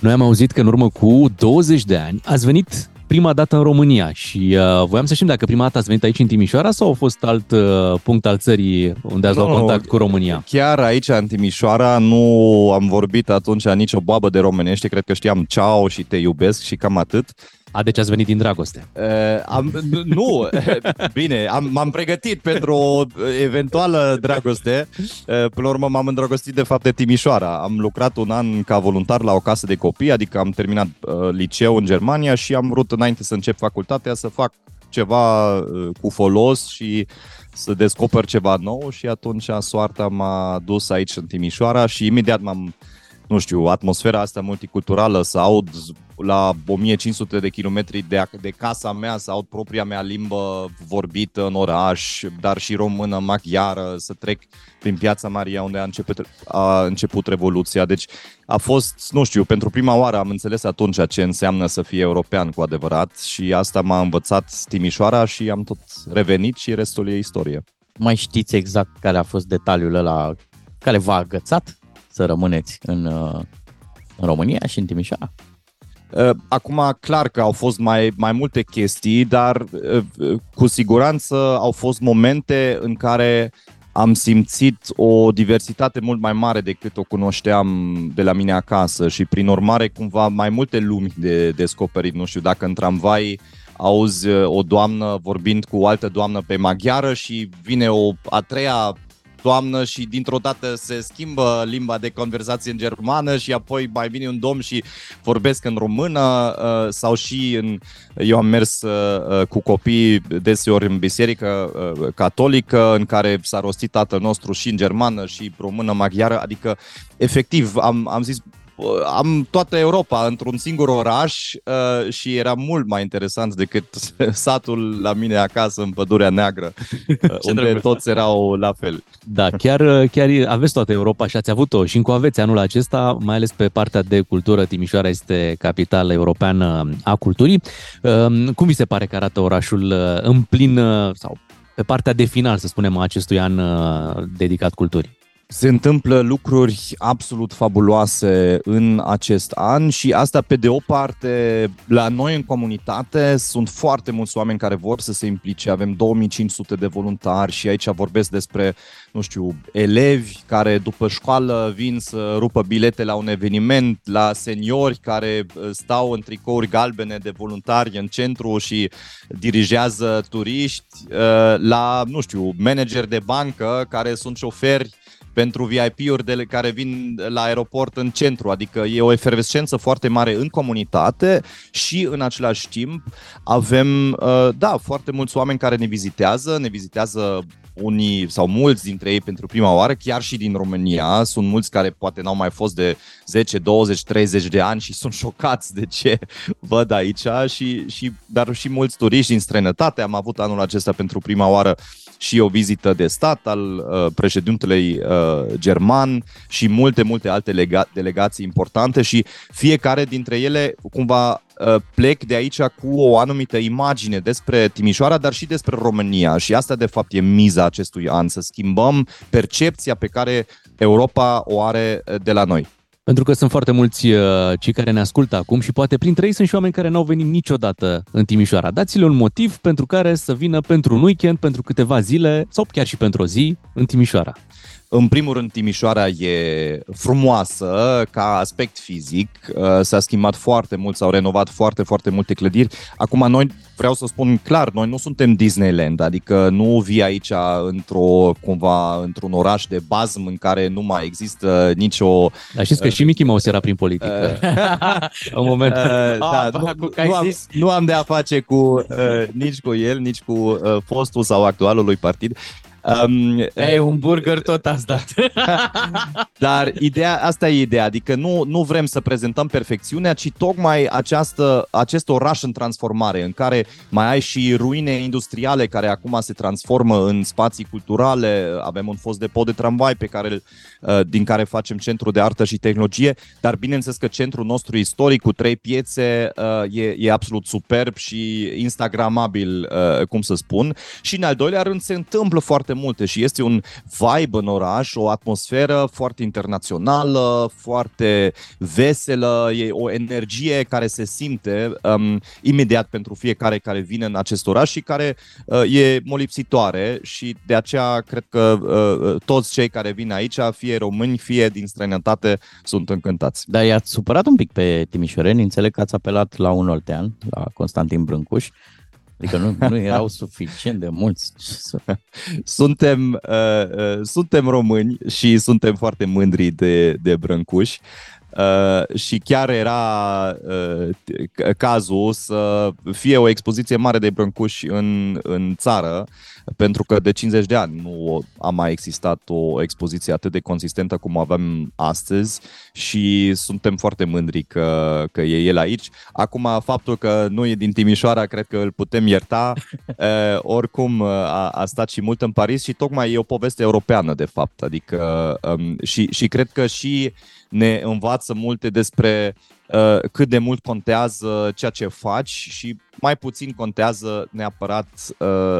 Noi am auzit că în urmă cu 20 de ani ați venit prima dată în România și uh, voiam să știm dacă prima dată ați venit aici în Timișoara sau a fost alt uh, punct al țării unde ați luat Nu, contact cu România? Chiar aici în Timișoara nu am vorbit atunci nici o babă de românește, cred că știam ceau și te iubesc și cam atât. A, deci ați venit din dragoste. Uh, am, nu, bine, am, m-am pregătit pentru o eventuală dragoste. Uh, până la urmă m-am îndrăgostit de fapt de Timișoara. Am lucrat un an ca voluntar la o casă de copii, adică am terminat uh, liceu în Germania și am vrut înainte să încep facultatea să fac ceva uh, cu folos și să descoper ceva nou și atunci soarta m-a dus aici în Timișoara și imediat m-am nu știu, atmosfera asta multiculturală, să aud la 1500 de kilometri de, de casa mea, să aud propria mea limbă vorbită în oraș, dar și română, maghiară, să trec prin Piața Maria unde a început, a început Revoluția. Deci a fost, nu știu, pentru prima oară am înțeles atunci ce înseamnă să fie european cu adevărat și asta m-a învățat Timișoara și am tot revenit și restul e istorie. Mai știți exact care a fost detaliul ăla care v-a agățat să rămâneți în, uh, în România și în Timișoara? Uh, Acum, clar că au fost mai, mai multe chestii, dar uh, cu siguranță au fost momente în care am simțit o diversitate mult mai mare decât o cunoșteam de la mine acasă și prin urmare cumva mai multe lumi de descoperit. Nu știu, dacă în tramvai auzi uh, o doamnă vorbind cu o altă doamnă pe maghiară și vine o a treia doamnă și dintr-o dată se schimbă limba de conversație în germană și apoi mai vine un domn și vorbesc în română uh, sau și în... Eu am mers uh, cu copii deseori în biserică uh, catolică în care s-a rostit tatăl nostru și în germană și română maghiară, adică efectiv am, am zis am toată Europa într-un singur oraș uh, și era mult mai interesant decât satul la mine acasă în Pădurea Neagră, uh, unde drăguț. toți erau la fel. Da, chiar, chiar aveți toată Europa și ați avut-o și încă o aveți anul acesta, mai ales pe partea de cultură. Timișoara este capitală europeană a culturii. Um, Cum vi se pare că arată orașul uh, în plin uh, sau pe partea de final, să spunem, a acestui an uh, dedicat culturii? Se întâmplă lucruri absolut fabuloase în acest an și asta pe de o parte, la noi în comunitate sunt foarte mulți oameni care vor să se implice, avem 2500 de voluntari și aici vorbesc despre, nu știu, elevi care după școală vin să rupă bilete la un eveniment, la seniori care uh, stau în tricouri galbene de voluntari în centru și dirigează turiști, uh, la, nu știu, manageri de bancă care sunt șoferi pentru VIP-uri de care vin la aeroport în centru, adică e o efervescență foarte mare în comunitate și în același timp avem, uh, da, foarte mulți oameni care ne vizitează, ne vizitează unii sau mulți dintre ei pentru prima oară, chiar și din România. Sunt mulți care poate n-au mai fost de 10, 20, 30 de ani și sunt șocați de ce văd aici, și, și, dar și mulți turiști din străinătate. Am avut anul acesta pentru prima oară și o vizită de stat al uh, președintelui uh, german și multe, multe alte lega- delegații importante și fiecare dintre ele cumva uh, plec de aici cu o anumită imagine despre Timișoara, dar și despre România și asta de fapt e miza acestui an, să schimbăm percepția pe care Europa o are uh, de la noi. Pentru că sunt foarte mulți uh, cei care ne ascultă acum și poate printre ei sunt și oameni care n-au venit niciodată în Timișoara. Dați-le un motiv pentru care să vină pentru un weekend, pentru câteva zile sau chiar și pentru o zi în Timișoara. În primul rând, Timișoara e frumoasă ca aspect fizic. Uh, S-a schimbat foarte mult, s-au renovat foarte, foarte multe clădiri. Acum, noi, vreau să spun clar, noi nu suntem Disneyland, adică nu vii aici într-o, cumva, într-un oraș de bazm în care nu mai există nicio... Dar știți că și Mickey Mouse era prin politică. în moment. Uh, da, Ah, nu, acum că ai nu, am, zis. nu am de a face cu uh, nici cu el, nici cu uh, fostul sau actualul lui partid. Um, E un burger tot ați dat. Dar ideea, asta e ideea, adică nu, nu vrem să prezentăm perfecțiunea, ci tocmai această, acest oraș în transformare, în care mai ai și ruine industriale care acum se transformă în spații culturale, avem un fost depot de tramvai pe care, îl- uh, din care facem centru de artă și tehnologie, dar bineînțeles că centrul nostru istoric cu trei piețe uh, e, e absolut superb și instagramabil, uh, cum să spun. Și în al doilea rând se întâmplă foarte multe și este un vibe în oraș, o atmosferă foarte internațională, foarte veselă, e o energie care se simte um, imediat pentru fiecare care vine în acest oraș și care uh, e molipsitoare și de aceea cred că uh, toți cei care vin aici, fie români, fie din străinătate, sunt încântați. Dar i-ați supărat un pic pe timișoreni, înțeleg că ați apelat la un oltean, la Constantin Brâncuș, adică nu, nu erau suficient de mulți. Ce să- Suntem, uh, uh, suntem români și suntem foarte mândri de, de Brâncuși. Uh, și chiar era uh, c- cazul să fie o expoziție mare de brâncuși în, în țară, pentru că de 50 de ani nu a mai existat o expoziție atât de consistentă cum o avem astăzi și suntem foarte mândri că, că e el aici. Acum, faptul că nu e din Timișoara, cred că îl putem ierta. Uh, oricum, uh, a, a stat și mult în Paris și tocmai e o poveste europeană, de fapt. Adică, um, și, și cred că și ne învață multe despre uh, cât de mult contează ceea ce faci și mai puțin contează neapărat uh,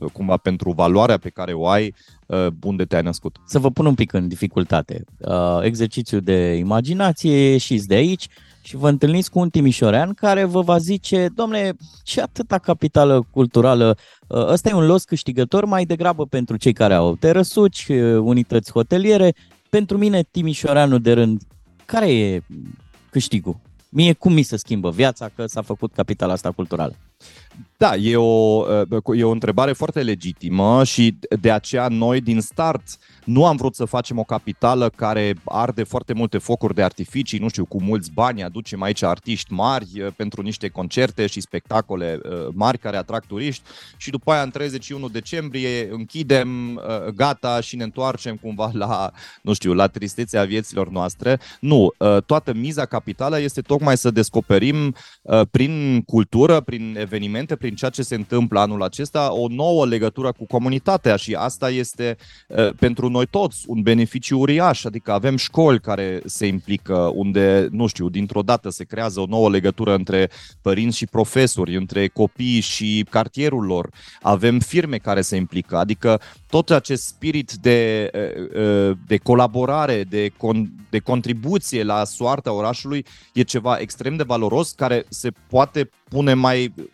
uh, cumva pentru valoarea pe care o ai uh, unde te-ai născut. Să vă pun un pic în dificultate. Uh, exercițiu de imaginație, ieșiți de aici și vă întâlniți cu un timișorean care vă va zice, domnule, ce atâta capitală culturală, uh, ăsta e un los câștigător mai degrabă pentru cei care au terăsuci, uh, unități hoteliere, pentru mine timișoreanul de rând, care e câștigul? Mie cum mi se schimbă viața că s-a făcut capitala asta culturală? Da, e o, e o întrebare foarte legitimă și de aceea noi din start nu am vrut să facem o capitală care arde foarte multe focuri de artificii, nu știu, cu mulți bani, aducem aici artiști mari uh, pentru niște concerte și spectacole uh, mari care atrag turiști și după aia în 31 decembrie închidem, uh, gata și ne întoarcem cumva la, nu știu, la tristețea vieților noastre. Nu, toată miza capitală este tocmai să descoperim prin cultură, prin evenimente, prin ceea ce se întâmplă anul acesta, o nouă legătură cu comunitatea și asta este pentru noi toți un beneficiu uriaș, adică avem școli care se implică, unde, nu știu, dintr-o dată se creează o nouă legătură între părinți și profesori, între copii și cartierul lor, avem firme care se implică, adică tot acest spirit de, de colaborare, de, con, de contribuție la soarta orașului e ceva extrem de valoros care se poate pune mai Uh,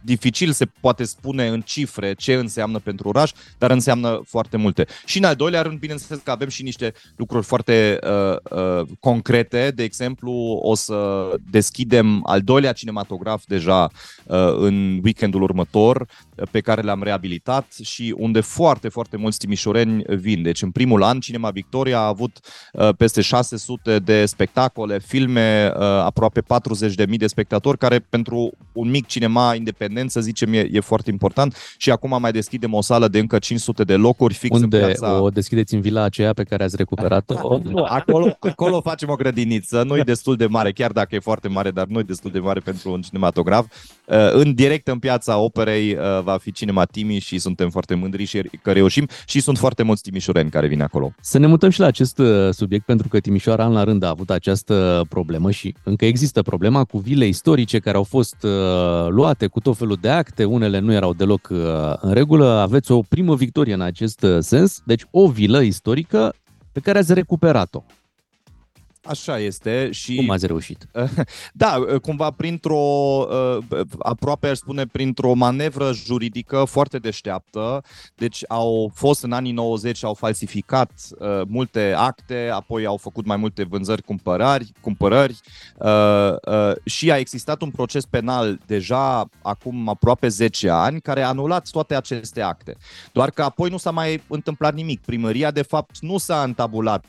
dificil se poate spune în cifre ce înseamnă pentru oraș, dar înseamnă foarte multe. Și în al doilea rând, bineînțeles că avem și niște lucruri foarte uh, uh, concrete. De exemplu, o să deschidem al doilea cinematograf deja uh, în weekendul următor, uh, pe care l-am reabilitat și unde foarte, foarte mulți timișoreni vin. Deci în primul an Cinema Victoria a avut uh, peste 600 de spectacole, filme, uh, aproape 40.000 de spectatori, care pentru un mic cinema independent, să zicem, e, e foarte important și acum mai deschidem o sală de încă 500 de locuri fix Unde în piața... o deschideți în vila aceea pe care ați recuperat-o? Nu, acolo, acolo facem o grădiniță, nu e destul de mare, chiar dacă e foarte mare, dar nu e destul de mare pentru un cinematograf. Uh, în direct în piața operei uh, va fi Cinema Timi și suntem foarte mândri și că reușim și sunt foarte mulți timișoreni care vin acolo. Să ne mutăm și la acest uh, subiect pentru că Timișoara an la rând a avut această problemă și încă există problema cu vile istorice care au fost luate cu tot felul de acte, unele nu erau deloc în regulă. Aveți o primă victorie în acest sens, deci o vilă istorică pe care ați recuperat-o. Așa este și... Cum ați reușit? Da, cumva printr-o, aproape aș spune, printr-o manevră juridică foarte deșteaptă. Deci au fost în anii 90, au falsificat multe acte, apoi au făcut mai multe vânzări, cumpărări, cumpărări și a existat un proces penal deja acum aproape 10 ani care a anulat toate aceste acte. Doar că apoi nu s-a mai întâmplat nimic. Primăria, de fapt, nu s-a întabulat,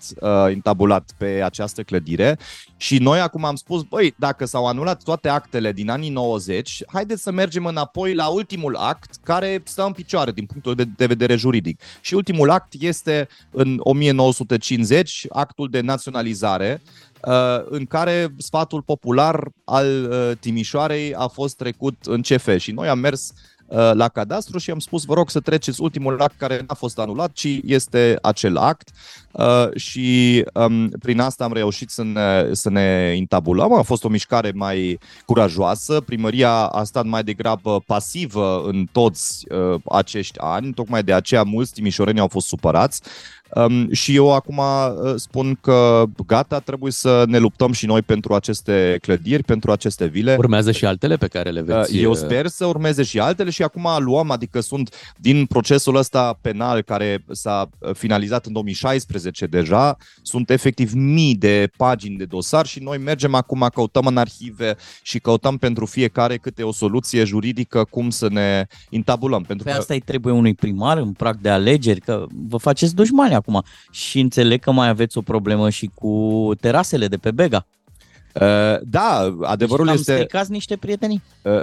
întabulat pe această clădire și noi acum am spus, băi, dacă s-au anulat toate actele din anii 90, haideți să mergem înapoi la ultimul act care stă în picioare din punctul de, de vedere juridic. Și ultimul act este în 1950, actul de naționalizare, uh, în care sfatul popular al uh, Timișoarei a fost trecut în CF și noi am mers Uh, la cadastru și am spus, vă rog să treceți ultimul act care n-a fost anulat, ci este acel act uh, și um, prin asta am reușit să ne, să ne intabulăm. A fost o mișcare mai curajoasă, primăria a stat mai degrabă pasivă în toți uh, acești ani, tocmai de aceea mulți timișoreni au fost supărați. Um, și eu acum uh, spun că gata, trebuie să ne luptăm și noi pentru aceste clădiri, pentru aceste vile. Urmează și altele pe care le veți... Uh, eu sper să urmeze și altele și acum luăm, adică sunt din procesul ăsta penal care s-a finalizat în 2016 deja, sunt efectiv mii de pagini de dosar și noi mergem acum, căutăm în arhive și căutăm pentru fiecare câte o soluție juridică cum să ne intabulăm. Pentru pe că... asta îi trebuie unui primar în prag de alegeri, că vă faceți dușmani acum. Și înțeleg că mai aveți o problemă și cu terasele de pe Bega. Uh, da, adevărul deci este... stricați niște prietenii. Uh,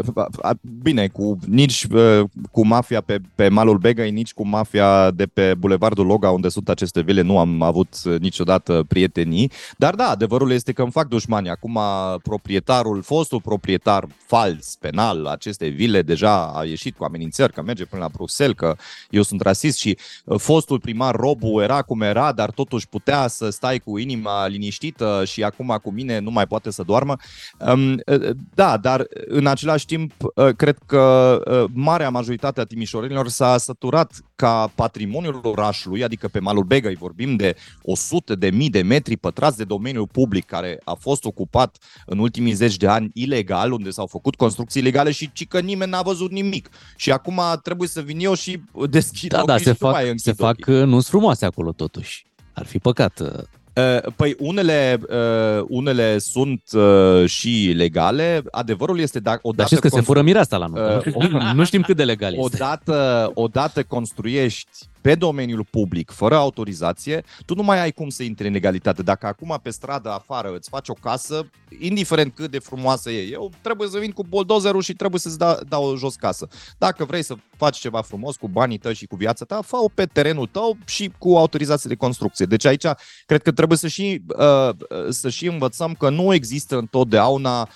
bine, cu, nici uh, cu mafia pe, pe malul Begăi, nici cu mafia de pe Bulevardul Loga, unde sunt aceste vile, nu am avut niciodată prietenii. Dar da, adevărul este că îmi fac dușmani. Acum proprietarul, fostul proprietar fals, penal, acestei vile, deja a ieșit cu amenințări că merge până la Bruxelles, că eu sunt rasist și fostul primar Robu era cum era, dar totuși putea să stai cu inima liniștită și acum cu mine nu mai poate poate să doarmă. Da, dar în același timp, cred că marea majoritate a timișorenilor s-a săturat ca patrimoniul orașului, adică pe malul Begăi vorbim de 100 de mii de metri pătrați de domeniul public care a fost ocupat în ultimii zeci de ani ilegal, unde s-au făcut construcții ilegale și ci că nimeni n-a văzut nimic. Și acum trebuie să vin eu și deschid Da, da, se fac, se fac nu frumoase acolo totuși. Ar fi păcat Uh, Păi unele, uh, unele sunt uh, și legale. Adevărul este dacă Dar odată știți că se constru- fură mireasta la noi. Uh, nu știm cât de legal este. odată, odată construiești pe domeniul public, fără autorizație, tu nu mai ai cum să intri în legalitate. Dacă acum pe stradă afară îți faci o casă, indiferent cât de frumoasă e, eu trebuie să vin cu buldozerul și trebuie să-ți da, dau jos casă. Dacă vrei să faci ceva frumos cu banii tăi și cu viața ta, fă-o pe terenul tău și cu autorizație de construcție. Deci aici cred că trebuie să și, uh, să și învățăm că nu există întotdeauna uh,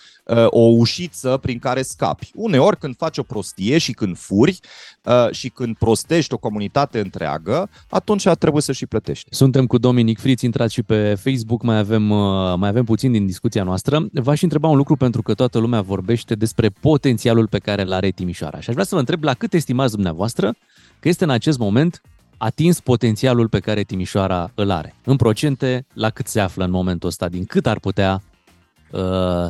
o ușiță prin care scapi. Uneori când faci o prostie și când furi uh, și când prostești o comunitate întreagă, atunci trebuie să și plătești. Suntem cu Dominic Friț, intrați și pe Facebook, mai avem, uh, mai avem puțin din discuția noastră. V-aș întreba un lucru pentru că toată lumea vorbește despre potențialul pe care îl are Timișoara. Și aș vrea să vă întreb la cât estimați dumneavoastră că este în acest moment atins potențialul pe care Timișoara îl are. În procente, la cât se află în momentul ăsta, din cât ar putea uh,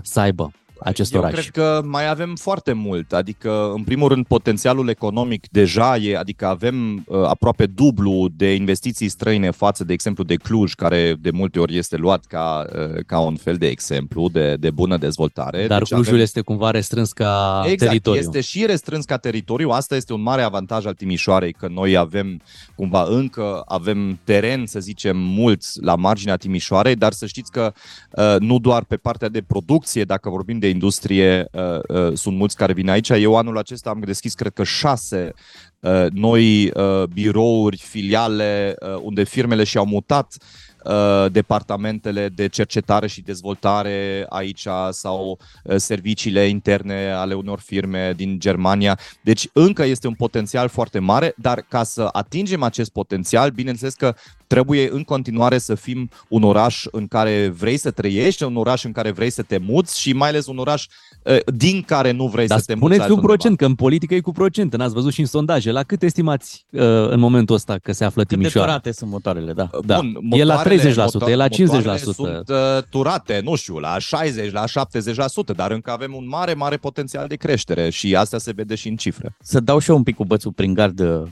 să aibă acest Eu oraș. cred că mai avem foarte mult, adică în primul rând potențialul economic deja e, adică avem uh, aproape dublu de investiții străine față de exemplu de Cluj, care de multe ori este luat ca, uh, ca un fel de exemplu de, de bună dezvoltare. Dar Deci Clujul avem- este cumva restrâns ca Exact, teritoriu. este și restrâns ca teritoriu. Asta este un mare avantaj al Timișoarei, că noi avem cumva încă avem teren, să zicem, mulți la marginea Timișoarei, dar să știți că uh, nu doar pe partea de producție, dacă vorbim de industrie, uh, uh, sunt mulți care vin aici. Eu anul acesta am deschis, cred că șase uh, noi uh, birouri, filiale, uh, unde firmele și-au mutat uh, departamentele de cercetare și dezvoltare aici sau uh, serviciile interne ale unor firme din Germania. Deci încă este un potențial foarte mare, dar ca să atingem acest potențial, bineînțeles că trebuie în continuare să fim un oraș în care vrei să trăiești, un oraș în care vrei să te muți și mai ales un oraș uh, din care nu vrei Dar să te muți spuneți un altundeva. procent, că în politică e cu procent, n-ați văzut și în sondaje. La cât estimați uh, în momentul ăsta că se află Cât de Timișoara? turate sunt motoarele, da. Da. Bun, E la motoarele- 30%, e la 50%. motoarele Sunt uh, turate, nu știu, la 60, la 70%, dar încă avem un mare, mare potențial de creștere și asta se vede și în cifre. Să dau și eu un pic cu bățul prin gard, uh,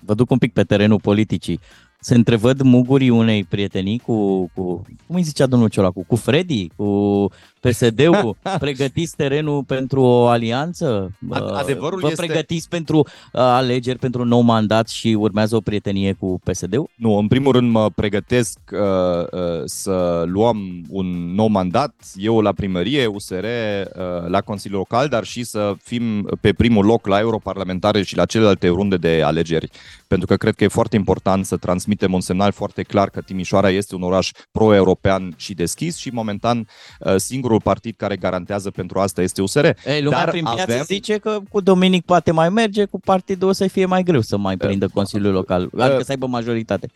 vă duc un pic pe terenul politicii. Se întrevăd mugurii unei prietenii cu, cu cum îi zicea domnul Ciolacu, cu Freddy, cu PSD-ul, pregătiți terenul pentru o alianță? Ad- Uh, adevărul Vă este- pregătiți pentru uh, alegeri, pentru un nou mandat și urmează o prietenie cu PSD-ul? Nu, în primul rând mă pregătesc uh, uh, să luăm un nou mandat, eu la primărie, USR, uh, la Consiliul Local, dar și să fim pe primul loc la europarlamentare și la celelalte runde de alegeri. Pentru că cred că e foarte important să transmitem un semnal foarte clar că Timișoara este un oraș pro-european și deschis și momentan uh, singurul partid care garantează pentru asta este USR. Ei, lumea Dar prin viață avem- zice că cu Dominic poate mai merge, cu partidul o să fie mai greu să mai prindă Consiliul Local, adică să aibă majoritate.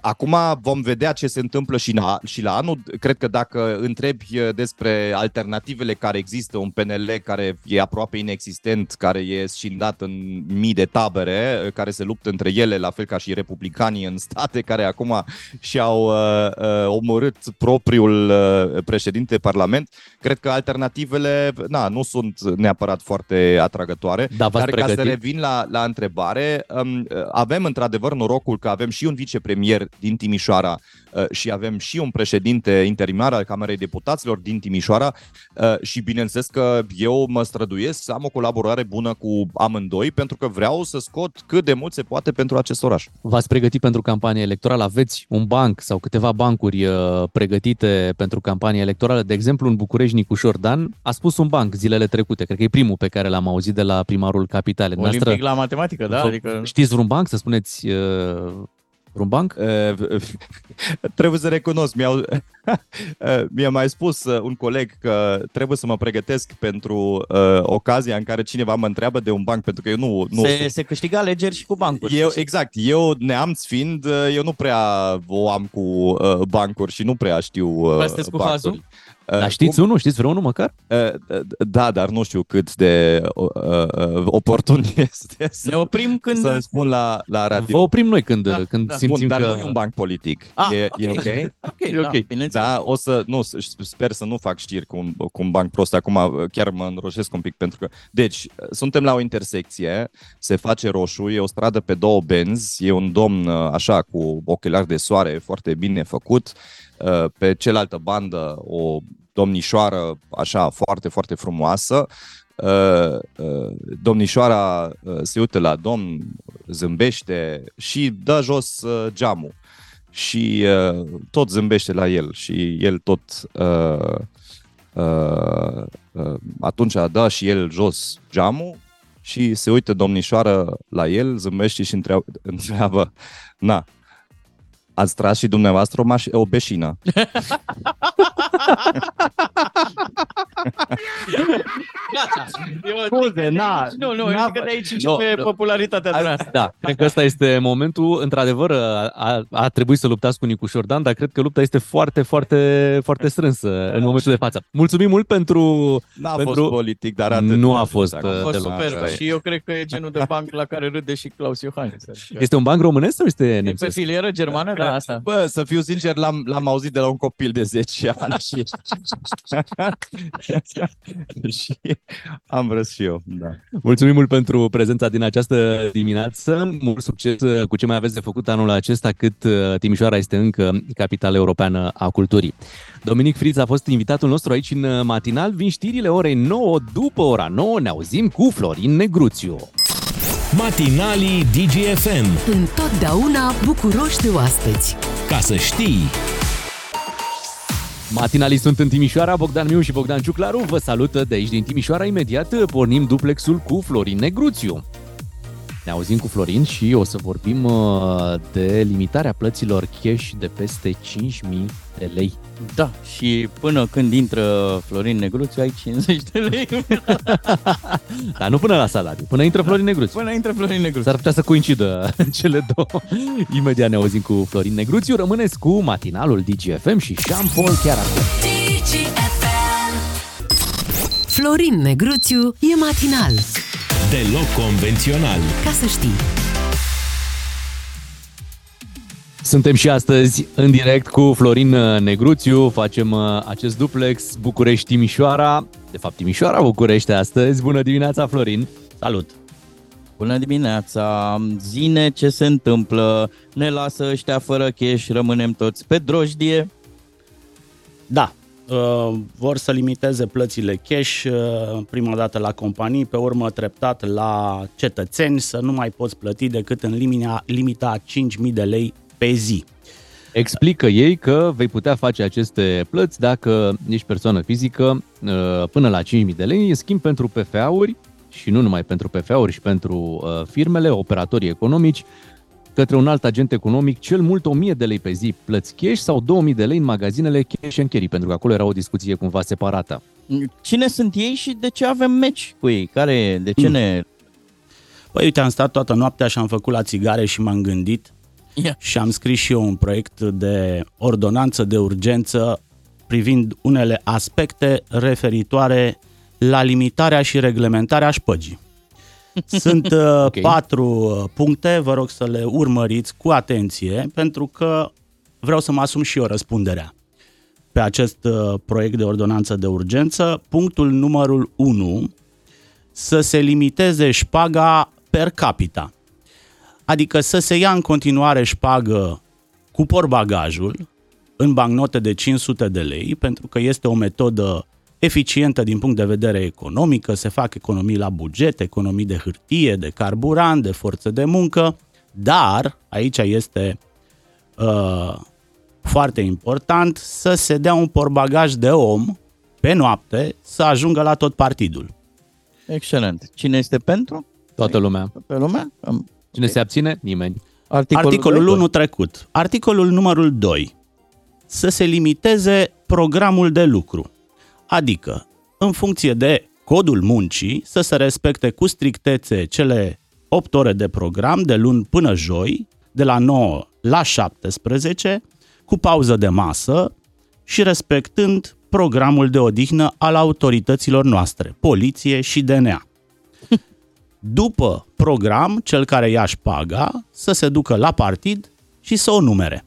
Acum vom vedea ce se întâmplă și la, și la anul. Cred că dacă întrebi despre alternativele care există, un PNL care e aproape inexistent, care e scindat în mii de tabere, care se luptă între ele, la fel ca și republicanii în state, care acum și-au uh, uh, omorât propriul uh, președinte de parlament, cred că alternativele na, nu sunt neapărat foarte atrăgătoare. Da, v-ați Dar ca să pregătit? revin la, la întrebare, um, avem într-adevăr norocul că avem și un vicepremier din Timișoara uh, și avem și un președinte interimar al Camerei Deputaților din Timișoara uh, și bineînțeles că eu mă străduiesc să am o colaborare bună cu amândoi pentru că vreau să scot cât de mult se poate pentru acest oraș. V-ați pregătit pentru campanie electorală? Aveți un banc sau câteva bancuri uh, pregătite pentru campanie electorală? De exemplu, în București, Nicușor Dan a spus un banc zilele trecute. Cred că e primul pe care l-am auzit de la primarul capitalei. Olimpic la matematică, da? vă- Adică... Știți vreun banc? Să spuneți uh, vreun banc? Uh, trebuie să recunosc, mi-au, uh, mi-a mai spus uh, un coleg că trebuie să mă pregătesc pentru uh, ocazia în care cineva mă întreabă de un banc, pentru că eu nu, nu Se, se câștigă alegeri și cu bancuri. Eu, exact, eu neamț fiind, uh, eu nu prea o am cu uh, bancuri și nu prea știu uh, Vă sunteți cu bancuri. hazul? Dar știți unul? Știți vreunul măcar? Uh, Da, dar nu știu cât de uh, uh, oportun este să, Ne oprim când... să spun la, la radio. Vă oprim noi când, Da, când da. simțim Bun, dar că... nu e un banc politic. Ah, e, ok. e ok? Ok, E da, ok. bineînțeles. Da, o să, nu, s- sper să nu fac știri cu un, cu un banc prost. Acum uh, chiar mă înroșesc un pic pentru că... Deci, uh, suntem la o intersecție, se face roșu, e o stradă pe două benzi, e un domn uh, așa cu ochelari de soare foarte bine făcut, uh, pe cealaltă bandă o domnișoară așa foarte, foarte frumoasă, Uh, uh, domnișoara uh, se uită la domn, zâmbește și dă jos uh, geamul. Și uh, tot zâmbește la el și el tot uh, uh, uh, atunci dă și el jos geamul și se uită domnișoară la el, zâmbește și întreabă, întreabă na, ați tras și dumneavoastră o, maș- o beșină. Scuze, na, Nu, nu, n-a- că de aici Nu, începe nu. popularitatea noastră. Da, cred că ăsta este momentul. Într-adevăr, a, a, a trebuit să luptați cu Nicu Șordan, dar cred că lupta este foarte, foarte, foarte strânsă în momentul de față. Mulțumim mult pentru... N-a Pentru- fost politic, dar atât. Nu a fost, Dacă- uh, A fost deloc. super Așa e. și eu cred că e genul de banc la care râde și Claus Iohannis. Este un banc românesc sau este E pe nemțesc? filieră germană, da, asta. Bă, să fiu sincer, l-am, l-am auzit de la un copil de 10 ani și... și am vrut și eu, da. Mulțumim mult pentru prezența din această dimineață. Mult succes uh, cu ce mai aveți de făcut anul acesta, cât uh, Timișoara este încă capitală europeană a culturii. Dominic Friț a fost invitatul nostru aici în uh, matinal. Vin știrile orei 9 după ora 9. Ne auzim cu Florin Negruțiu. Matinalii DGFM. Întotdeauna bucuroși de oaspeți. Ca să știi... Matinalii sunt în Timișoara, Bogdan Miu și Bogdan Ciuclaru vă salută de aici din Timișoara. Imediat pornim duplexul cu Florin Negruțiu. Ne auzim cu Florin și o să vorbim uh, de limitarea plăților cash de peste 5.000 de lei. Da, și până când intră Florin Negruțiu ai 50 de lei. Dar nu până la salariu, până intră Florin Negruțiu. Până intră Florin Negruțiu. S-ar putea să coincidă cele două. Imediat ne auzim cu Florin Negruțiu. Rămâneți cu matinalul DGFM și Jean Paul chiar acum. Florin Negruțiu e matinal. Deloc convențional. Ca să știi. Suntem și astăzi în direct cu Florin Negruțiu. Facem uh, acest duplex București-Timișoara. De fapt, Timișoara-București astăzi. Bună dimineața, Florin! Salut! Bună dimineața! Zine ce se întâmplă, ne lasă ăștia fără cash, rămânem toți pe drojdie. Da, uh, vor să limiteze plățile cash, uh, prima dată la companii, pe urmă treptat la cetățeni, să nu mai poți plăti decât în limita, limita 5.000 de lei pe zi. Explică ei că vei putea face aceste plăți dacă ești persoană fizică uh, până la 5.000 de lei, în schimb pentru PFA-uri și nu numai pentru PFA-uri și pentru uh, firmele, operatorii economici, către un alt agent economic, cel mult 1000 de lei pe zi plăți cash sau 2000 de lei în magazinele cash and carry, pentru că acolo era o discuție cumva separată. Cine sunt ei și de ce avem meci cu ei? Care, de ce ne... Păi uite, am stat toată noaptea și am făcut la țigare și m-am gândit Ia. și am scris și eu un proiect de ordonanță de urgență privind unele aspecte referitoare la limitarea și reglementarea șpăgii. Sunt uh, okay. patru uh, puncte, vă rog să le urmăriți cu atenție, pentru că vreau să mă asum și eu răspunderea pe acest uh, proiect de ordonanță de urgență. Punctul numărul 1, să se limiteze șpaga per capita. Adică să se ia în continuare șpagă cu porbagajul în bancnote de 500 de lei, pentru că este o metodă eficientă din punct de vedere economică, se fac economii la buget, economii de hârtie, de carburant, de forță de muncă, dar aici este uh, foarte important să se dea un porbagaj de om pe noapte să ajungă la tot partidul. Excelent. Cine este pentru? Toată lumea. Pe lumea? Am- Cine se abține? Nimeni. Articolul, Articolul doi? 1 trecut. Articolul numărul 2. Să se limiteze programul de lucru. Adică, în funcție de codul muncii, să se respecte cu strictețe cele 8 ore de program de luni până joi, de la 9 la 17, cu pauză de masă și respectând programul de odihnă al autorităților noastre, poliție și DNA. După program, cel care ia șpaga să se ducă la partid și să o numere.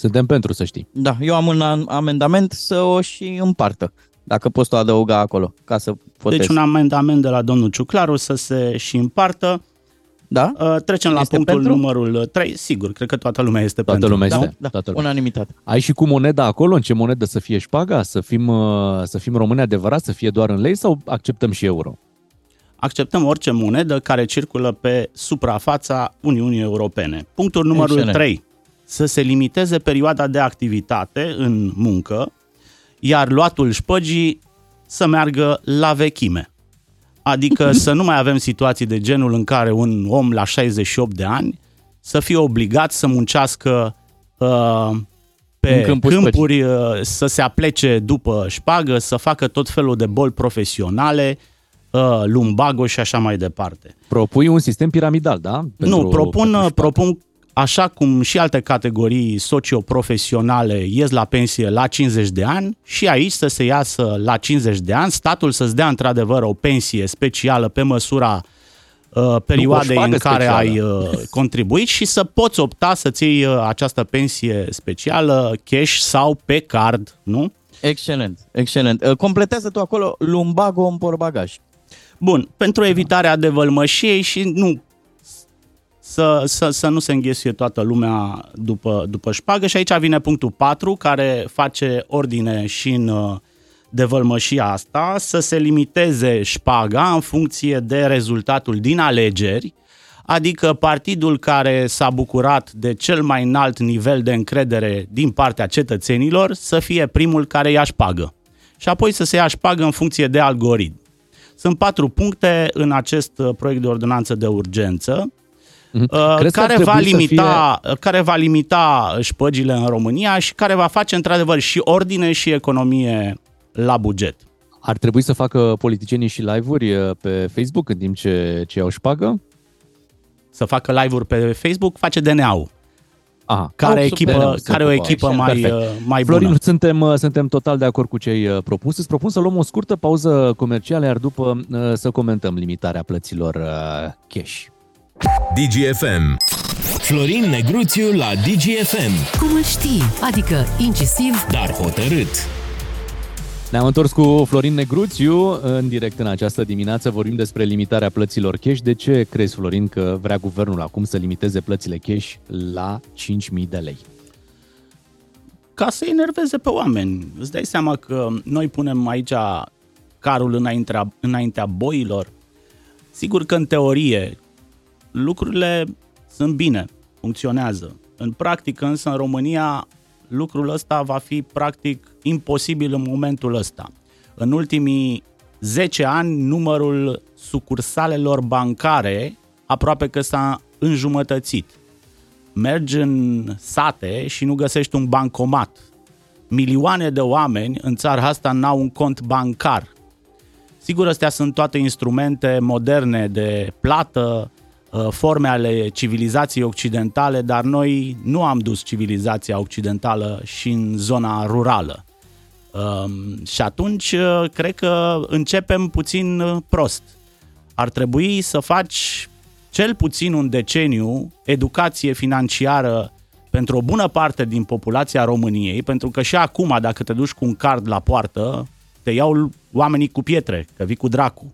Suntem pentru, să știi. Da, eu am un am- amendament să o și împartă. Dacă poți tu adăuga acolo, ca să votez. Deci un amendament de la domnul Ciuclaru să se și împartă. Da? Uh, Trecem la Este punctul pentru? numărul 3. Sigur, cred că toată lumea este Toată pentru. lumea da? este. Da, Toată lumea. unanimitate. Ai și cu moneda acolo? În ce monedă să fie șpaga? Să fim, uh, să fim români adevărați? Să fie doar în lei sau acceptăm și euro? acceptăm orice monedă care circulă pe suprafața Uniunii Europene. Punctul numărul Excelent. 3. Să se limiteze perioada de activitate în muncă, iar luatul șpăgii să meargă la vechime. Adică să nu mai avem situații de genul în care un om la 68 de ani să fie obligat să muncească uh, pe În câmpul câmpuri, uh, să se aplece după șpagă, să facă tot felul de boli profesionale, uh, lumbago și așa mai departe. Propui un sistem piramidal, da? nu, propun, pentru șpagă. propun așa cum și alte categorii socioprofesionale ies la pensie la 50 de ani și aici să se iasă la 50 de ani, statul să-ți dea într-adevăr o pensie specială pe măsura uh, perioadei șpagă în care specială. ai uh, contribuit și să poți opta să-ți iei uh, această pensie specială cash sau pe card, nu? Excelent, excelent. Uh, Completează tu acolo lumbago în porbagaj. Bun, pentru evitarea devălmășiei și nu să, să, să nu se înghesuie toată lumea după, după șpagă și aici vine punctul 4 care face ordine și în uh, devălmășia asta, să se limiteze șpaga în funcție de rezultatul din alegeri, adică partidul care s-a bucurat de cel mai înalt nivel de încredere din partea cetățenilor să fie primul care ia șpagă. Și apoi să se ia șpagă în funcție de algoritm. Sunt patru puncte în acest uh, proiect de ordonanță de urgență uh, Mhm. Crezi că ar care va, trebui să limita, care va limita șpăgile în România și care va face într-adevăr și ordine și economie la buget. Ar trebui să facă politicienii și live-uri uh, pe Facebook în timp ce, ce iau șpagă? Să facă live-uri pe Facebook, face DNA-ul, Aha, care, au echipă, DNA-ul, se care o ocupă. echipă Perfect. mai, Perfect. uh, mai Florin, bună. suntem, uh, suntem total de acord cu ce ai uh, propus. Îți propun să luăm o scurtă pauză comercială, iar după uh, să comentăm limitarea plăților uh, cash. DGFM. Florin Negruțiu la DGFM, Cum îl știi? Adică incisiv, dar hotărât. Ne-am întors cu Florin Negruțiu în direct în această dimineață. Vorbim despre limitarea plăților cash. De ce crezi, Florin, că vrea guvernul acum să limiteze plățile cash la 5.000 de lei? ca să enerveze pe oameni. Îți dai seama că noi punem aici carul înaintea, înaintea boilor. Sigur că în teorie lucrurile sunt bine, funcționează. În practică însă în România lucrul ăsta va fi practic imposibil în momentul ăsta. În ultimii 10 ani numărul sucursalelor bancare aproape că s-a înjumătățit mergi în sate și nu găsești un bancomat. Milioane de oameni în țara asta n-au un cont bancar. Sigur, astea sunt toate instrumente moderne de plată, uh, forme ale civilizației occidentale, dar noi nu am dus civilizația occidentală și în zona rurală. Um, și atunci, uh, cred că începem puțin uh, prost. Ar trebui să faci cel puțin un deceniu educație financiară pentru o bună parte din populația României, pentru că și acum, dacă te duci cu un card la poartă, te iau oamenii cu pietre, că vii cu dracu.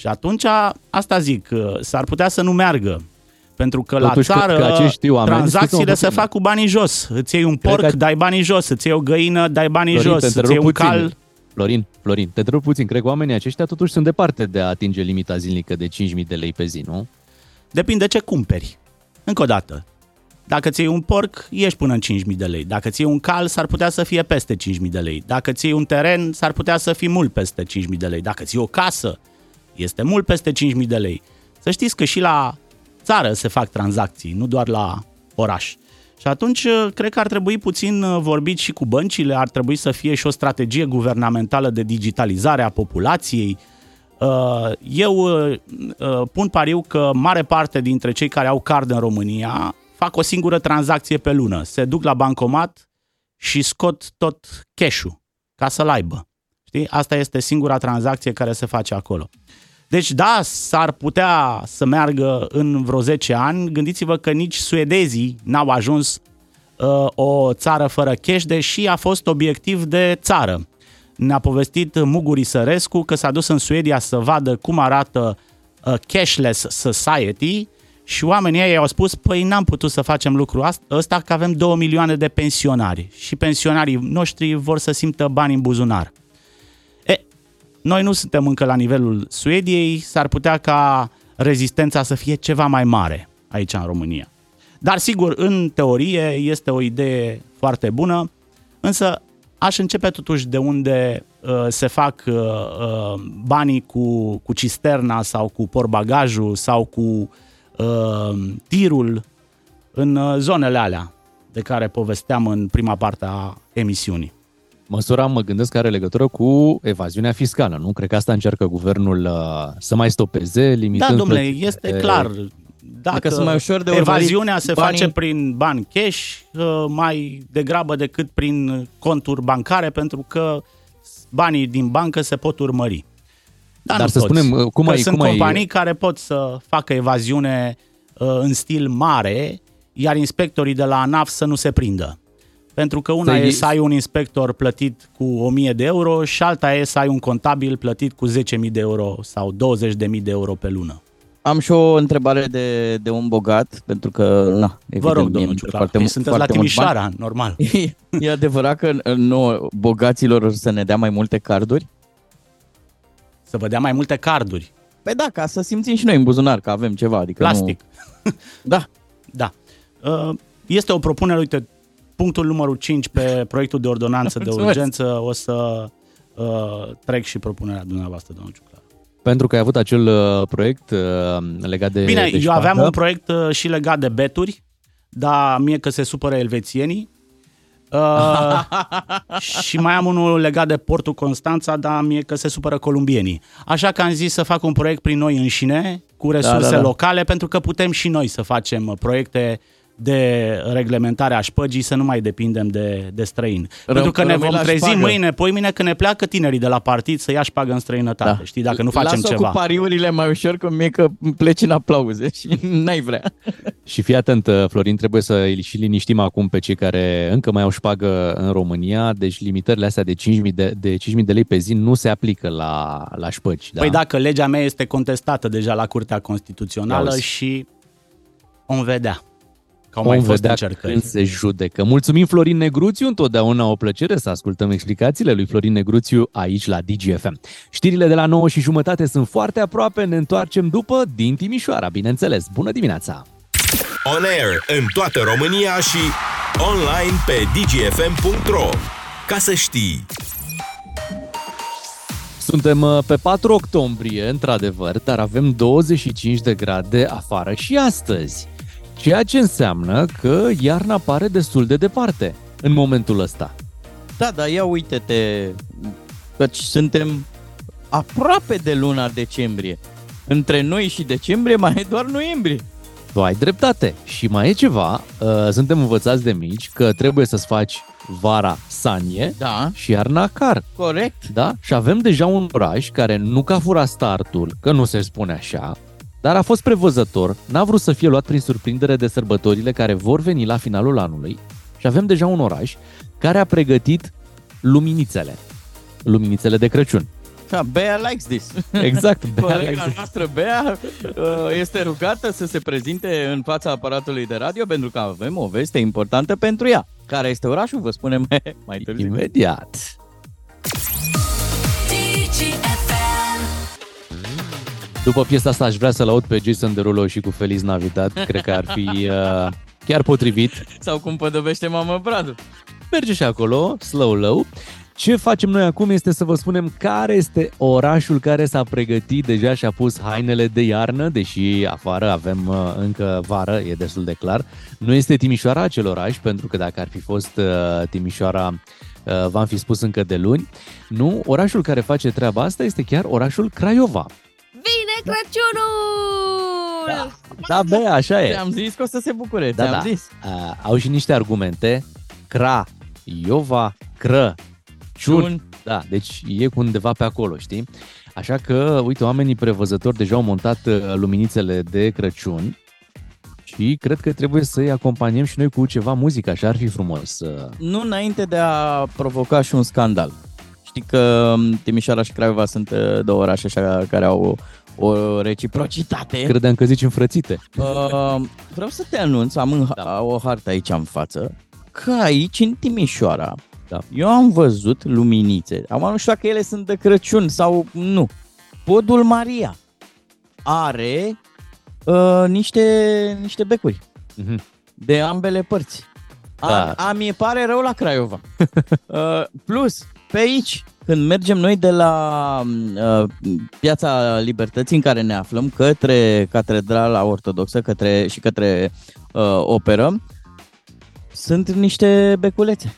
Și atunci, asta zic, uh, s-ar putea să nu meargă. Pentru că Totuși, la că- țară că acești oameni- tranzacțiile scuze-mă se puțin. fac cu banii jos. Îți iei un Cred porc, că- dai banii jos. Îți iei o găină, dai banii Florin, te jos. Îți iei întrerup un puțin. cal, Florin, Florin, te întreb puțin. Cred că oamenii aceștia totuși sunt departe de a atinge limita zilnică de 5.000 de lei pe zi, nu? Depinde ce cumperi. Încă o dată. Dacă ți iei un porc, ieși până în 5.000 de lei. Dacă ți iei un cal, s-ar putea să fie peste 5.000 de lei. Dacă ți iei un teren, s-ar putea să fii mult peste 5.000 de lei. Dacă ți iei o casă, este mult peste 5.000 de lei. Să știți că și la țară se fac tranzacții, nu doar la oraș. Și atunci, cred că ar trebui puțin uh, vorbit și cu băncile, ar trebui să fie și o strategie guvernamentală de digitalizare a populației, Uh, Eu uh, uh, pun pariu că mare parte dintre cei care au card în România fac o singură tranzacție pe lună. Se duc la bancomat și scot tot cash-ul ca să-l aibă. Știi? Asta este singura tranzacție care se face acolo. Deci da, s-ar putea să meargă în vreo 10 ani. Gândiți-vă că nici suedezii n-au ajuns uh, o țară fără cash, deși a fost obiectiv de țară. Ne-a povestit Muguri Sărescu că s-a dus în Suedia să vadă cum arată uh, cashless society și oamenii ei au spus, păi n-am putut să facem lucrul ăsta că avem 2 milioane de pensionari și pensionarii noștri vor să simtă bani în buzunar. E, noi nu suntem încă la nivelul Suediei, s-ar putea ca rezistența să fie ceva mai mare aici în România. Dar sigur, în teorie este o idee foarte bună, însă aș începe totuși de unde uh, se fac uh, uh, banii cu, cu cisterna sau cu porbagajul sau cu uh, tirul în uh, zonele alea de care povesteam în prima parte a emisiunii. Măsura, mă gândesc, că are legătură cu evaziunea fiscală, nu? Cred că asta încearcă guvernul uh, să mai stopeze, limitând... Da, domnule, este clar dacă adică sunt mai ușor de evaziunea se banii... face prin bani cash uh, mai degrabă decât prin conturi bancare pentru că banii din bancă se pot urmări. Dar, Dar să toți. spunem, uh, cum că ai, sunt cum companii ai... care pot să facă evaziune uh, în stil mare, iar inspectorii de la ANAF să nu se prindă. Pentru că una să e să ai un inspector plătit cu 1000 de euro și alta e să ai un contabil plătit cu 10.000 de euro sau 20.000 de euro pe lună. Am și o întrebare de, de un bogat, pentru că, na, evident, Vă rog, domnul Ciucla, foarte, sunteți foarte la Timișoara, normal. E, e adevărat că nu, bogaților să ne dea mai multe carduri? Să vă dea mai multe carduri? Păi da, ca să simțim și noi în buzunar că avem ceva. Adică Plastic. Nu... Da. Da. Uh, este o propunere, uite, punctul numărul 5 pe proiectul de ordonanță de urgență, o să uh, trec și propunerea dumneavoastră, domnul Ciucla. Pentru că ai avut acel uh, proiect uh, legat de Bine, de eu aveam un proiect uh, și legat de beturi, dar mie că se supără elvețienii. Uh, și mai am unul legat de portul Constanța, dar mie că se supără columbienii. Așa că am zis să fac un proiect prin noi înșine, cu resurse da, da, da. locale, pentru că putem și noi să facem proiecte uh, de reglementare a șpăgii să nu mai depindem de, de străini. Ră, Pentru că ne vom trezi șpagă. mâine, poimine, când ne pleacă tinerii de la partid să ia șpagă în străinătate. Da. Știi, dacă nu facem Lasă ceva. cu pariurile mai ușor, că mie că pleci în aplauze și n-ai vrea. și fii atent, uh, Florin, trebuie să îi și liniștim acum pe cei care încă mai au șpagă în România, deci limitările astea de 5.000 de, de, 5.000 de lei pe zi nu se aplică la, la șpăgi. Da? Păi dacă legea mea este contestată deja la Curtea Constituțională Auzi. și vom vedea. Că au mai fost încercări. când se judecă. Mulțumim Florin Negruțiu, întotdeauna o plăcere să ascultăm explicațiile lui Florin Negruțiu aici la DGFM. Știrile de la 9 și jumătate sunt foarte aproape, ne întoarcem după din Timișoara, bineînțeles. Bună dimineața! On air în toată România și online pe dgfm.ro Ca să știi! Suntem uh, pe 4 octombrie, într-adevăr, dar avem 25 de grade afară și astăzi. Ceea ce înseamnă că iarna pare destul de departe în momentul ăsta. Da, dar ia uite-te, căci suntem aproape de luna decembrie. Între noi și decembrie mai e doar noiembrie. Tu ai dreptate. Și mai e ceva, uh, suntem învățați de mici că trebuie să-ți faci vara sanie da. și iarna car. Corect. Da? Și avem deja un oraș care nu că a furat startul, că nu se spune așa, dar a fost prevăzător, n-a vrut să fie luat prin surprindere de sărbătorile care vor veni la finalul anului și avem deja un oraș care a pregătit luminițele, luminițele de Crăciun. Da, Bea likes this. Exact. Bea likes this. noastră, Bea, uh, este rugată să se prezinte în fața aparatului de radio pentru că avem o veste importantă pentru ea. Care este orașul? Vă spunem mai târziu. Imediat. După piesa asta aș vrea să-l aud pe Jason Derulo și cu Feliz Navidad. Cred că ar fi uh, chiar potrivit. Sau cum pădăvește Mama Bradu. Merge și acolo, slow low. Ce facem noi acum este să vă spunem care este orașul care s-a pregătit deja și a pus hainele de iarnă, deși afară avem uh, încă vară, e destul de clar. Nu este Timișoara acel oraș, pentru că dacă ar fi fost uh, Timișoara, uh, v-am fi spus încă de luni. Nu, orașul care face treaba asta este chiar orașul Craiova. Vine Crăciunul! Da, da bă, așa e. Am zis că o să se bucure, da, am da. zis. Uh, au și niște argumente. Cra Iova Crăciun. Ciun. Da, deci e cu undeva pe acolo, știi? Așa că, uite, oamenii prevăzători deja au montat uh, luminițele de Crăciun și cred că trebuie să-i acompaniem și noi cu ceva muzică, așa ar fi frumos. uh. Nu înainte de a provoca și un scandal. Știi că m, Timișoara și Craiova sunt uh, două orașe așa care au o reciprocitate. Credeam că zici înfrățite. Uh, vreau să te anunț, am în, da. o hartă aici în față, că aici, în Timișoara, Da. eu am văzut luminițe. Am nu știu dacă ele sunt de Crăciun sau nu. Podul Maria are uh, niște, niște becuri Mhm. de ambele părți. A, Da. a mi pare rău la Craiova. uh, plus, pe aici, când mergem noi de la uh, Piața Libertății în care ne aflăm, către Catedrala Ortodoxă către, și către uh, operă, sunt niște beculețe.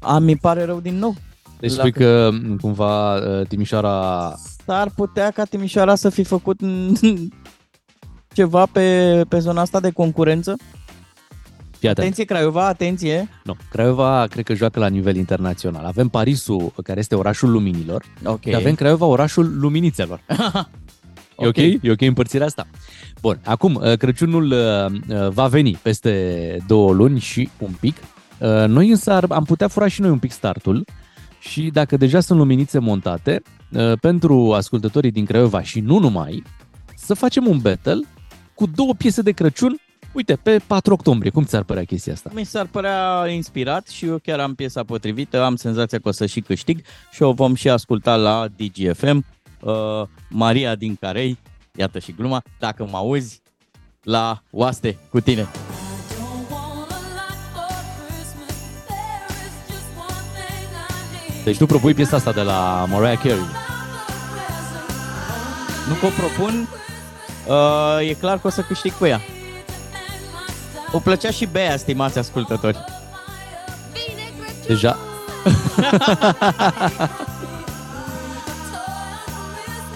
A, mi pare rău din nou. Deci La spui că m, cumva uh, Timișoara... S-ar putea ca Timișoara să fi făcut ceva pe, pe zona asta de concurență? Fii atent. Atenție Craiova, atenție! Nu, Craiova cred că joacă la nivel internațional. Avem Parisul, care este orașul luminilor, Ok. și avem Craiova, orașul luminițelor. E ok? E ok împărțirea asta? Bun, acum, uh, Crăciunul uh, uh, va veni peste două luni și un pic. Uh, Noi însă ar, am putea fura și noi un pic startul și dacă deja sunt luminițe montate, uh, pentru ascultătorii din Craiova și nu numai, să facem un battle cu două piese de Crăciun, uite, pe 4 octombrie. Cum ți-ar părea chestia asta? Mi s-ar părea inspirat și eu chiar am piesa potrivită, am senzația că o să și câștig și o vom și asculta la DGFM. Uh, Maria din Carei, iată și gluma, dacă mă auzi, la oaste cu tine. Deci tu propui piesa asta de la Mariah Carey. Nu că o propun, uh, e clar că o să câștig cu ea. O plăcea și Bea, stimați ascultători. Deja.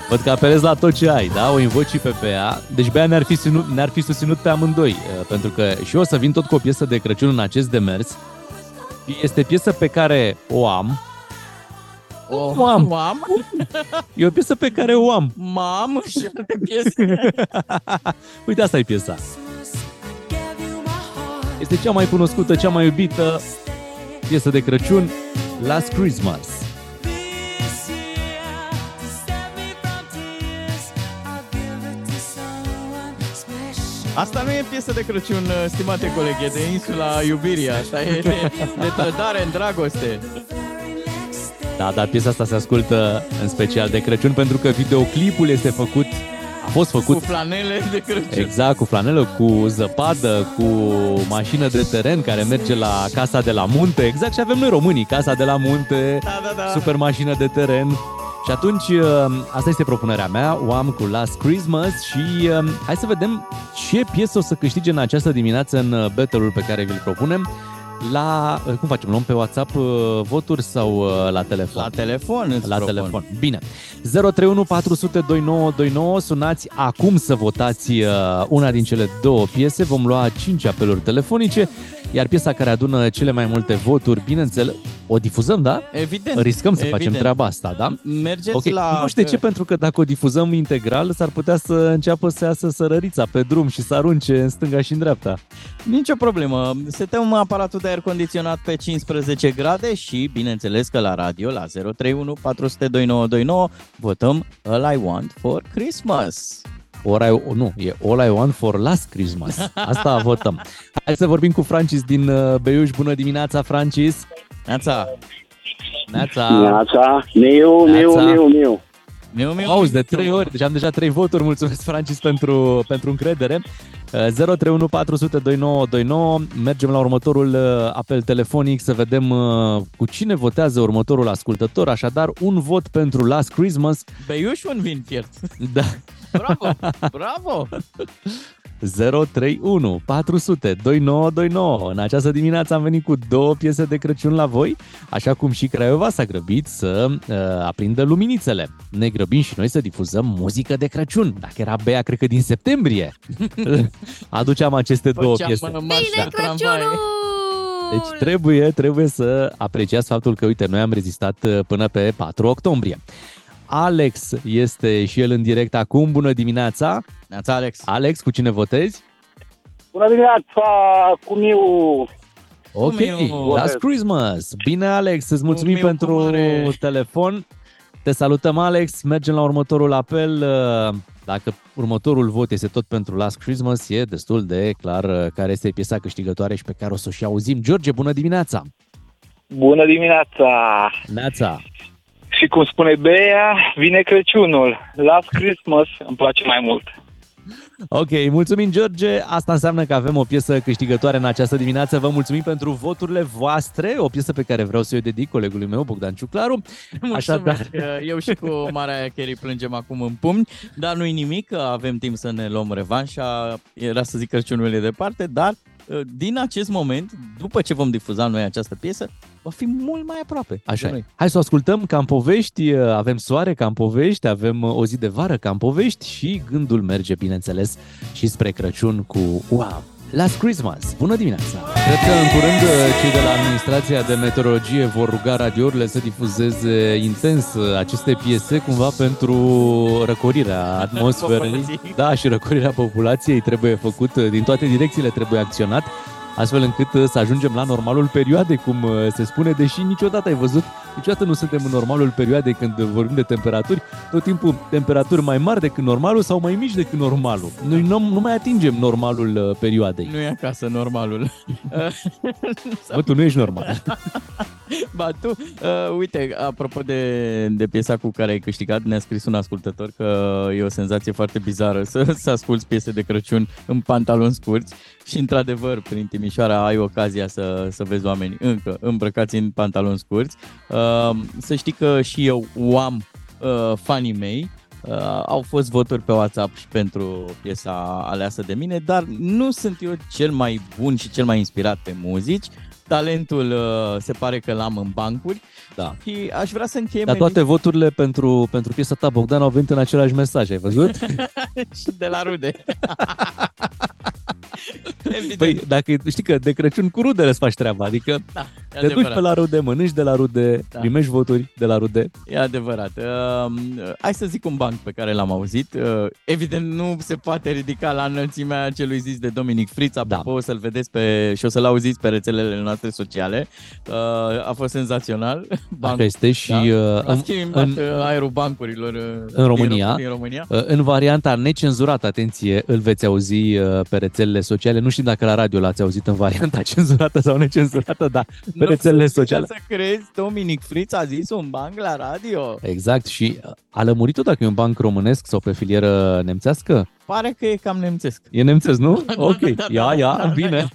Văd că apelezi la tot ce ai, da? O invoci și pe Bea. Deci Bea ne-ar fi, susținut, ne-ar fi susținut pe amândoi, uh, pentru că și eu o să vin tot cu o piesă de Crăciun în acest demers. Este piesă pe care o am. O am. Mam, E o piesă pe care o am. mam și alte piese. Uite, asta e piesa. Este cea mai cunoscută, cea mai iubită piesă de Crăciun, Last Christmas. Asta nu e piesă de Crăciun, uh, stimate colegi, e de insula iubirii, asta e de, de trădare în dragoste. Da, dar piesa asta se ascultă în special de Crăciun pentru că videoclipul este făcut, a fost Cu făcut flanele de Crăciun. exact cu flanelă, cu zăpadă, cu mașină de teren care merge la casa de la munte, exact ce avem noi românii, casa de la munte, Da, da, da. super mașină de teren. Și atunci, uh, asta este propunerea mea, o am cu Last Christmas și uh, hai să vedem ce piesă o să câștige în această dimineață în uh, battle-ul pe care vi-l propunem. La, uh, cum facem, luăm pe WhatsApp uh, voturi sau uh, la telefon? La telefon îți la propun. telefon. Bine. 031 400 2929. Sunați acum să votați uh, una din cele două piese. Vom lua 5 apeluri telefonice, iar piesa care adună cele mai multe voturi, bineînțeles, o difuzăm, da? Evident. Riscăm să evident. facem treaba asta, da? Mergeți Ok, la... nu știu de ce, pentru că dacă o difuzăm integral, s-ar putea să înceapă să iasă sărărița pe drum și să arunce în stânga și în dreapta. Nicio problemă. Setăm aparatul de aer condiționat pe 15 grade și, bineînțeles că la radio, la 031 400 2929, votăm All I Want for Christmas. All I, nu, e All I Want for Last Christmas. Asta votăm. Hai să vorbim cu Francis din uh, Beiuș. Bună dimineața, Francis! Neața, Neața! Neața, miu, miu, Neața. miu, miu. miu, miu. Auzi, de trei ori, deci am deja trei voturi. Mulțumesc, Francis, pentru, pentru încredere. Uh, 031 400 2929. Mergem la următorul uh, apel telefonic să vedem uh, cu cine votează următorul ascultător. Așadar, un vot pentru Last Christmas. Beiuș un vin fiert. Da. Bravo, bravo. 031 400 2929. În această dimineață am venit cu două piese de Crăciun la voi, așa cum și Craiova s-a grăbit să uh, aprindă luminițele. Ne grăbim și noi să difuzăm muzică de Crăciun. Dacă era Bea, cred că din septembrie. Aduceam aceste două Făceam piese. marș Bine de tramvai. Crăciunul! Deci trebuie, trebuie să apreciați faptul că, uite, noi am rezistat uh, până pe 4 octombrie. Alex este și el în direct acum. Bună dimineața! Neața, Alex. Alex, cu cine votezi? Bună dimineața, cu Miu. Ok, Miu. Last Christmas! Bine, Alex, îți mulțumim Miu cu pentru mare. telefon. Te salutăm, Alex. Mergem la următorul apel. Uh, Dacă următorul vot este tot pentru Last Christmas, e destul de clar uh, care este piesa câștigătoare și pe care o să o și auzim. George, bună dimineața! Bună dimineața. Neața! Și cum spune Bea, vine Crăciunul. Last Christmas îmi place mai mult. Ok, mulțumim, George. Asta înseamnă că avem o piesă câștigătoare în această dimineață. Vă mulțumim pentru voturile voastre, o piesă pe care vreau să o dedic colegului meu, Bogdan Ciuclaru. Mulțumesc. Eu și cu Mariah Carey plângem acum în pumni, dar nu-i nimic, că avem timp să ne luăm revanșa. Era să zic Crăciunul e departe, dar uh, din acest moment, după ce vom difuza noi această piesă, va fi mult mai aproape. Așa de e. noi. Hai să o ascultăm ca în povești, avem soare ca în povești, avem o zi de vară ca în povești și gândul merge, bineînțeles, și spre Crăciun cu Wow! Last Christmas! Bună dimineața! Cred că în curând cei de la Administrația de Meteorologie vor ruga radiourile să difuzeze intens aceste piese cumva pentru răcorirea atmosferei. Populației. Da, și răcorirea populației trebuie făcut din toate direcțiile, trebuie acționat astfel încât uh, să ajungem la normalul perioadei, cum uh, se spune, deși niciodată ai văzut, niciodată nu suntem în normalul perioadei când vorbim de temperaturi, tot timpul temperaturi mai mari decât normalul sau mai mici decât normalul. Noi nu, nu mai atingem normalul uh, perioadei. Nu e acasă normalul. Bă, tu nu ești normal. Ba tu, uh, uite, apropo de, de piesa cu care ai câștigat, ne-a scris un ascultător că e o senzație foarte bizară să, să asculti piese de Crăciun în pantaloni scurți și într-adevăr, prin Timișoara ai ocazia să, să vezi oameni încă îmbrăcați în pantaloni scurți. Uh, să știi că și eu o am uh, fanii mei, Uh, au fost voturi pe WhatsApp și pentru piesa aleasă de mine, dar nu sunt eu cel mai bun și cel mai inspirat pe muzici. Talentul uh, se pare că l-am în bancuri Da. și aș vrea să încheiem Dar toate voturile pentru, pentru piesa ta, Bogdan, au venit în același mesaj, ai văzut? și de la rude. Evident. Păi, dacă știi că de Crăciun cu rudele îți faci treaba, adică da, e te duci adevărat. pe la rude, mănânci de la rude, Da. primești voturi de la rude. E adevărat. Uh, hai să zic un banc pe care l-am auzit. Uh, evident, nu se poate ridica la înălțimea celui zis de Dominic Fritz. Apropo, da. o să-l vedeți pe, și o să-l auziți pe rețelele noastre sociale. Uh, a fost senzațional. Așa este și da? uh, A în, schimbat în, uh, aerul bancurilor uh, în România, din România. uh, în varianta necenzurată, atenție, îl veți auzi uh, pe rețelele sociale. Nu știu dacă la radio l-ați auzit în varianta cenzurată sau necenzurată, dar pe Nu rețelele să- sociale. Să crezi, Dominic Fritz a zis un banc la radio. Exact, și uh, a lămurit-o dacă e un banc românesc sau pe filieră nemțească? Pare că e cam nemțesc. E nemțesc, nu? Ok, da, ia, ia, bine.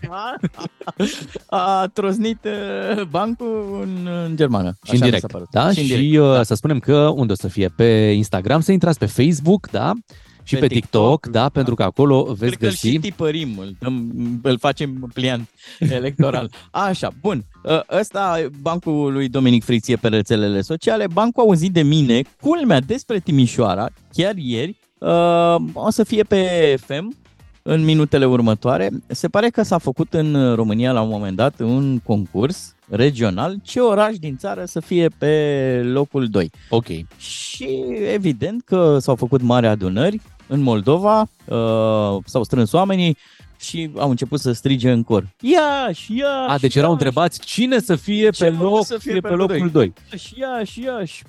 A troznit uh, bancul în, în germană. Și în Așa mi direct. s-a părut. Da? Și în Și, direct. uh, să spunem că unde o să fie? Pe Instagram, să intrați pe Facebook, da? Și pe, Pe pe TikTok, TikTok, da? Pentru că acolo veți Cred că îl găsi... și tipărim, îl, dăm, îl facem pliant electoral. Așa, bun. Ă, Ăsta, bancul lui Dominic Fritz e pe rețelele sociale. Bancul a auzit de mine, culmea despre Timișoara, chiar ieri, ă, o să fie pe FM în minutele următoare. Se pare că s-a făcut în România la un moment dat un concurs regional ce oraș din țară să fie pe locul 2. Ok. Și evident că s-au făcut mari adunări în Moldova, uh, s-au strâns oamenii și au început să strige în cor. Iași, Iași, A, deci erau Iași, întrebați cine să fie Ce pe, vor loc, să fie fie pe pe locul doi? 2. Iași, Iași, Iași.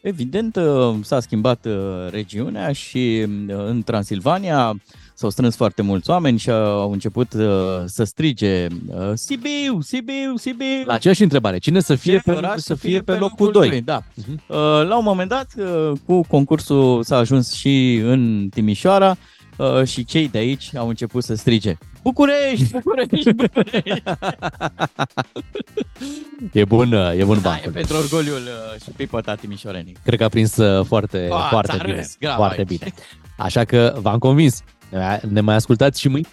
Evident, uh, s-a schimbat uh, regiunea și uh, în Transilvania s-au strâns foarte mulți oameni și au început uh, să strige uh, Sibiu, Sibiu, Sibiu. La aceeași întrebare, cine să fie, Ce pe, oraș să fie pe locul 2? Da. Uh, La un moment dat, uh, cu concursul s-a ajuns și în Timișoara uh, și cei de aici au început să strige București, București, București. E bun, e bun Da, e bancul. pentru orgoliul uh, și pipăta timișorenii. Cred că a prins uh, foarte, Ah, foarte ți-a bine. râs grav foarte aici. bine. Așa că v-am convins. Ne mai- Ne mai ascultați și mâine?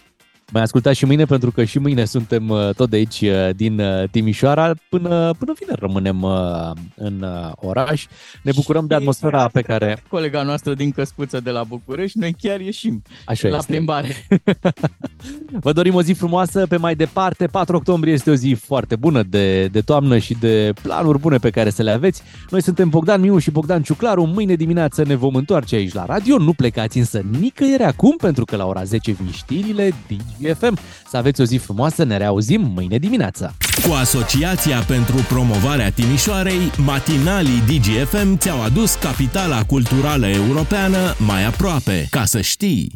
Mai ascultați și mâine pentru că și mâine suntem uh, tot de aici uh, din uh, Timișoara. Până, până vineri rămânem uh, în uh, oraș. Ne bucurăm de atmosfera pe care... Colega noastră din Căspuță de la București, noi chiar ieșim Așa la este. plimbare. Vă dorim o zi frumoasă pe mai departe. 4 octombrie este o zi foarte bună de, de toamnă și de planuri bune pe care să le aveți. Noi suntem Bogdan Miu și Bogdan Ciuclaru. Mâine dimineață ne vom întoarce aici la radio. Nu plecați însă nicăieri acum pentru că la ora 10 vin știrile DGFM. Să aveți o zi frumoasă, ne reauzim mâine dimineața. Cu Asociația pentru Promovarea Timișoarei, matinalii DGFM ți-au adus capitala culturală europeană mai aproape. Ca să știi!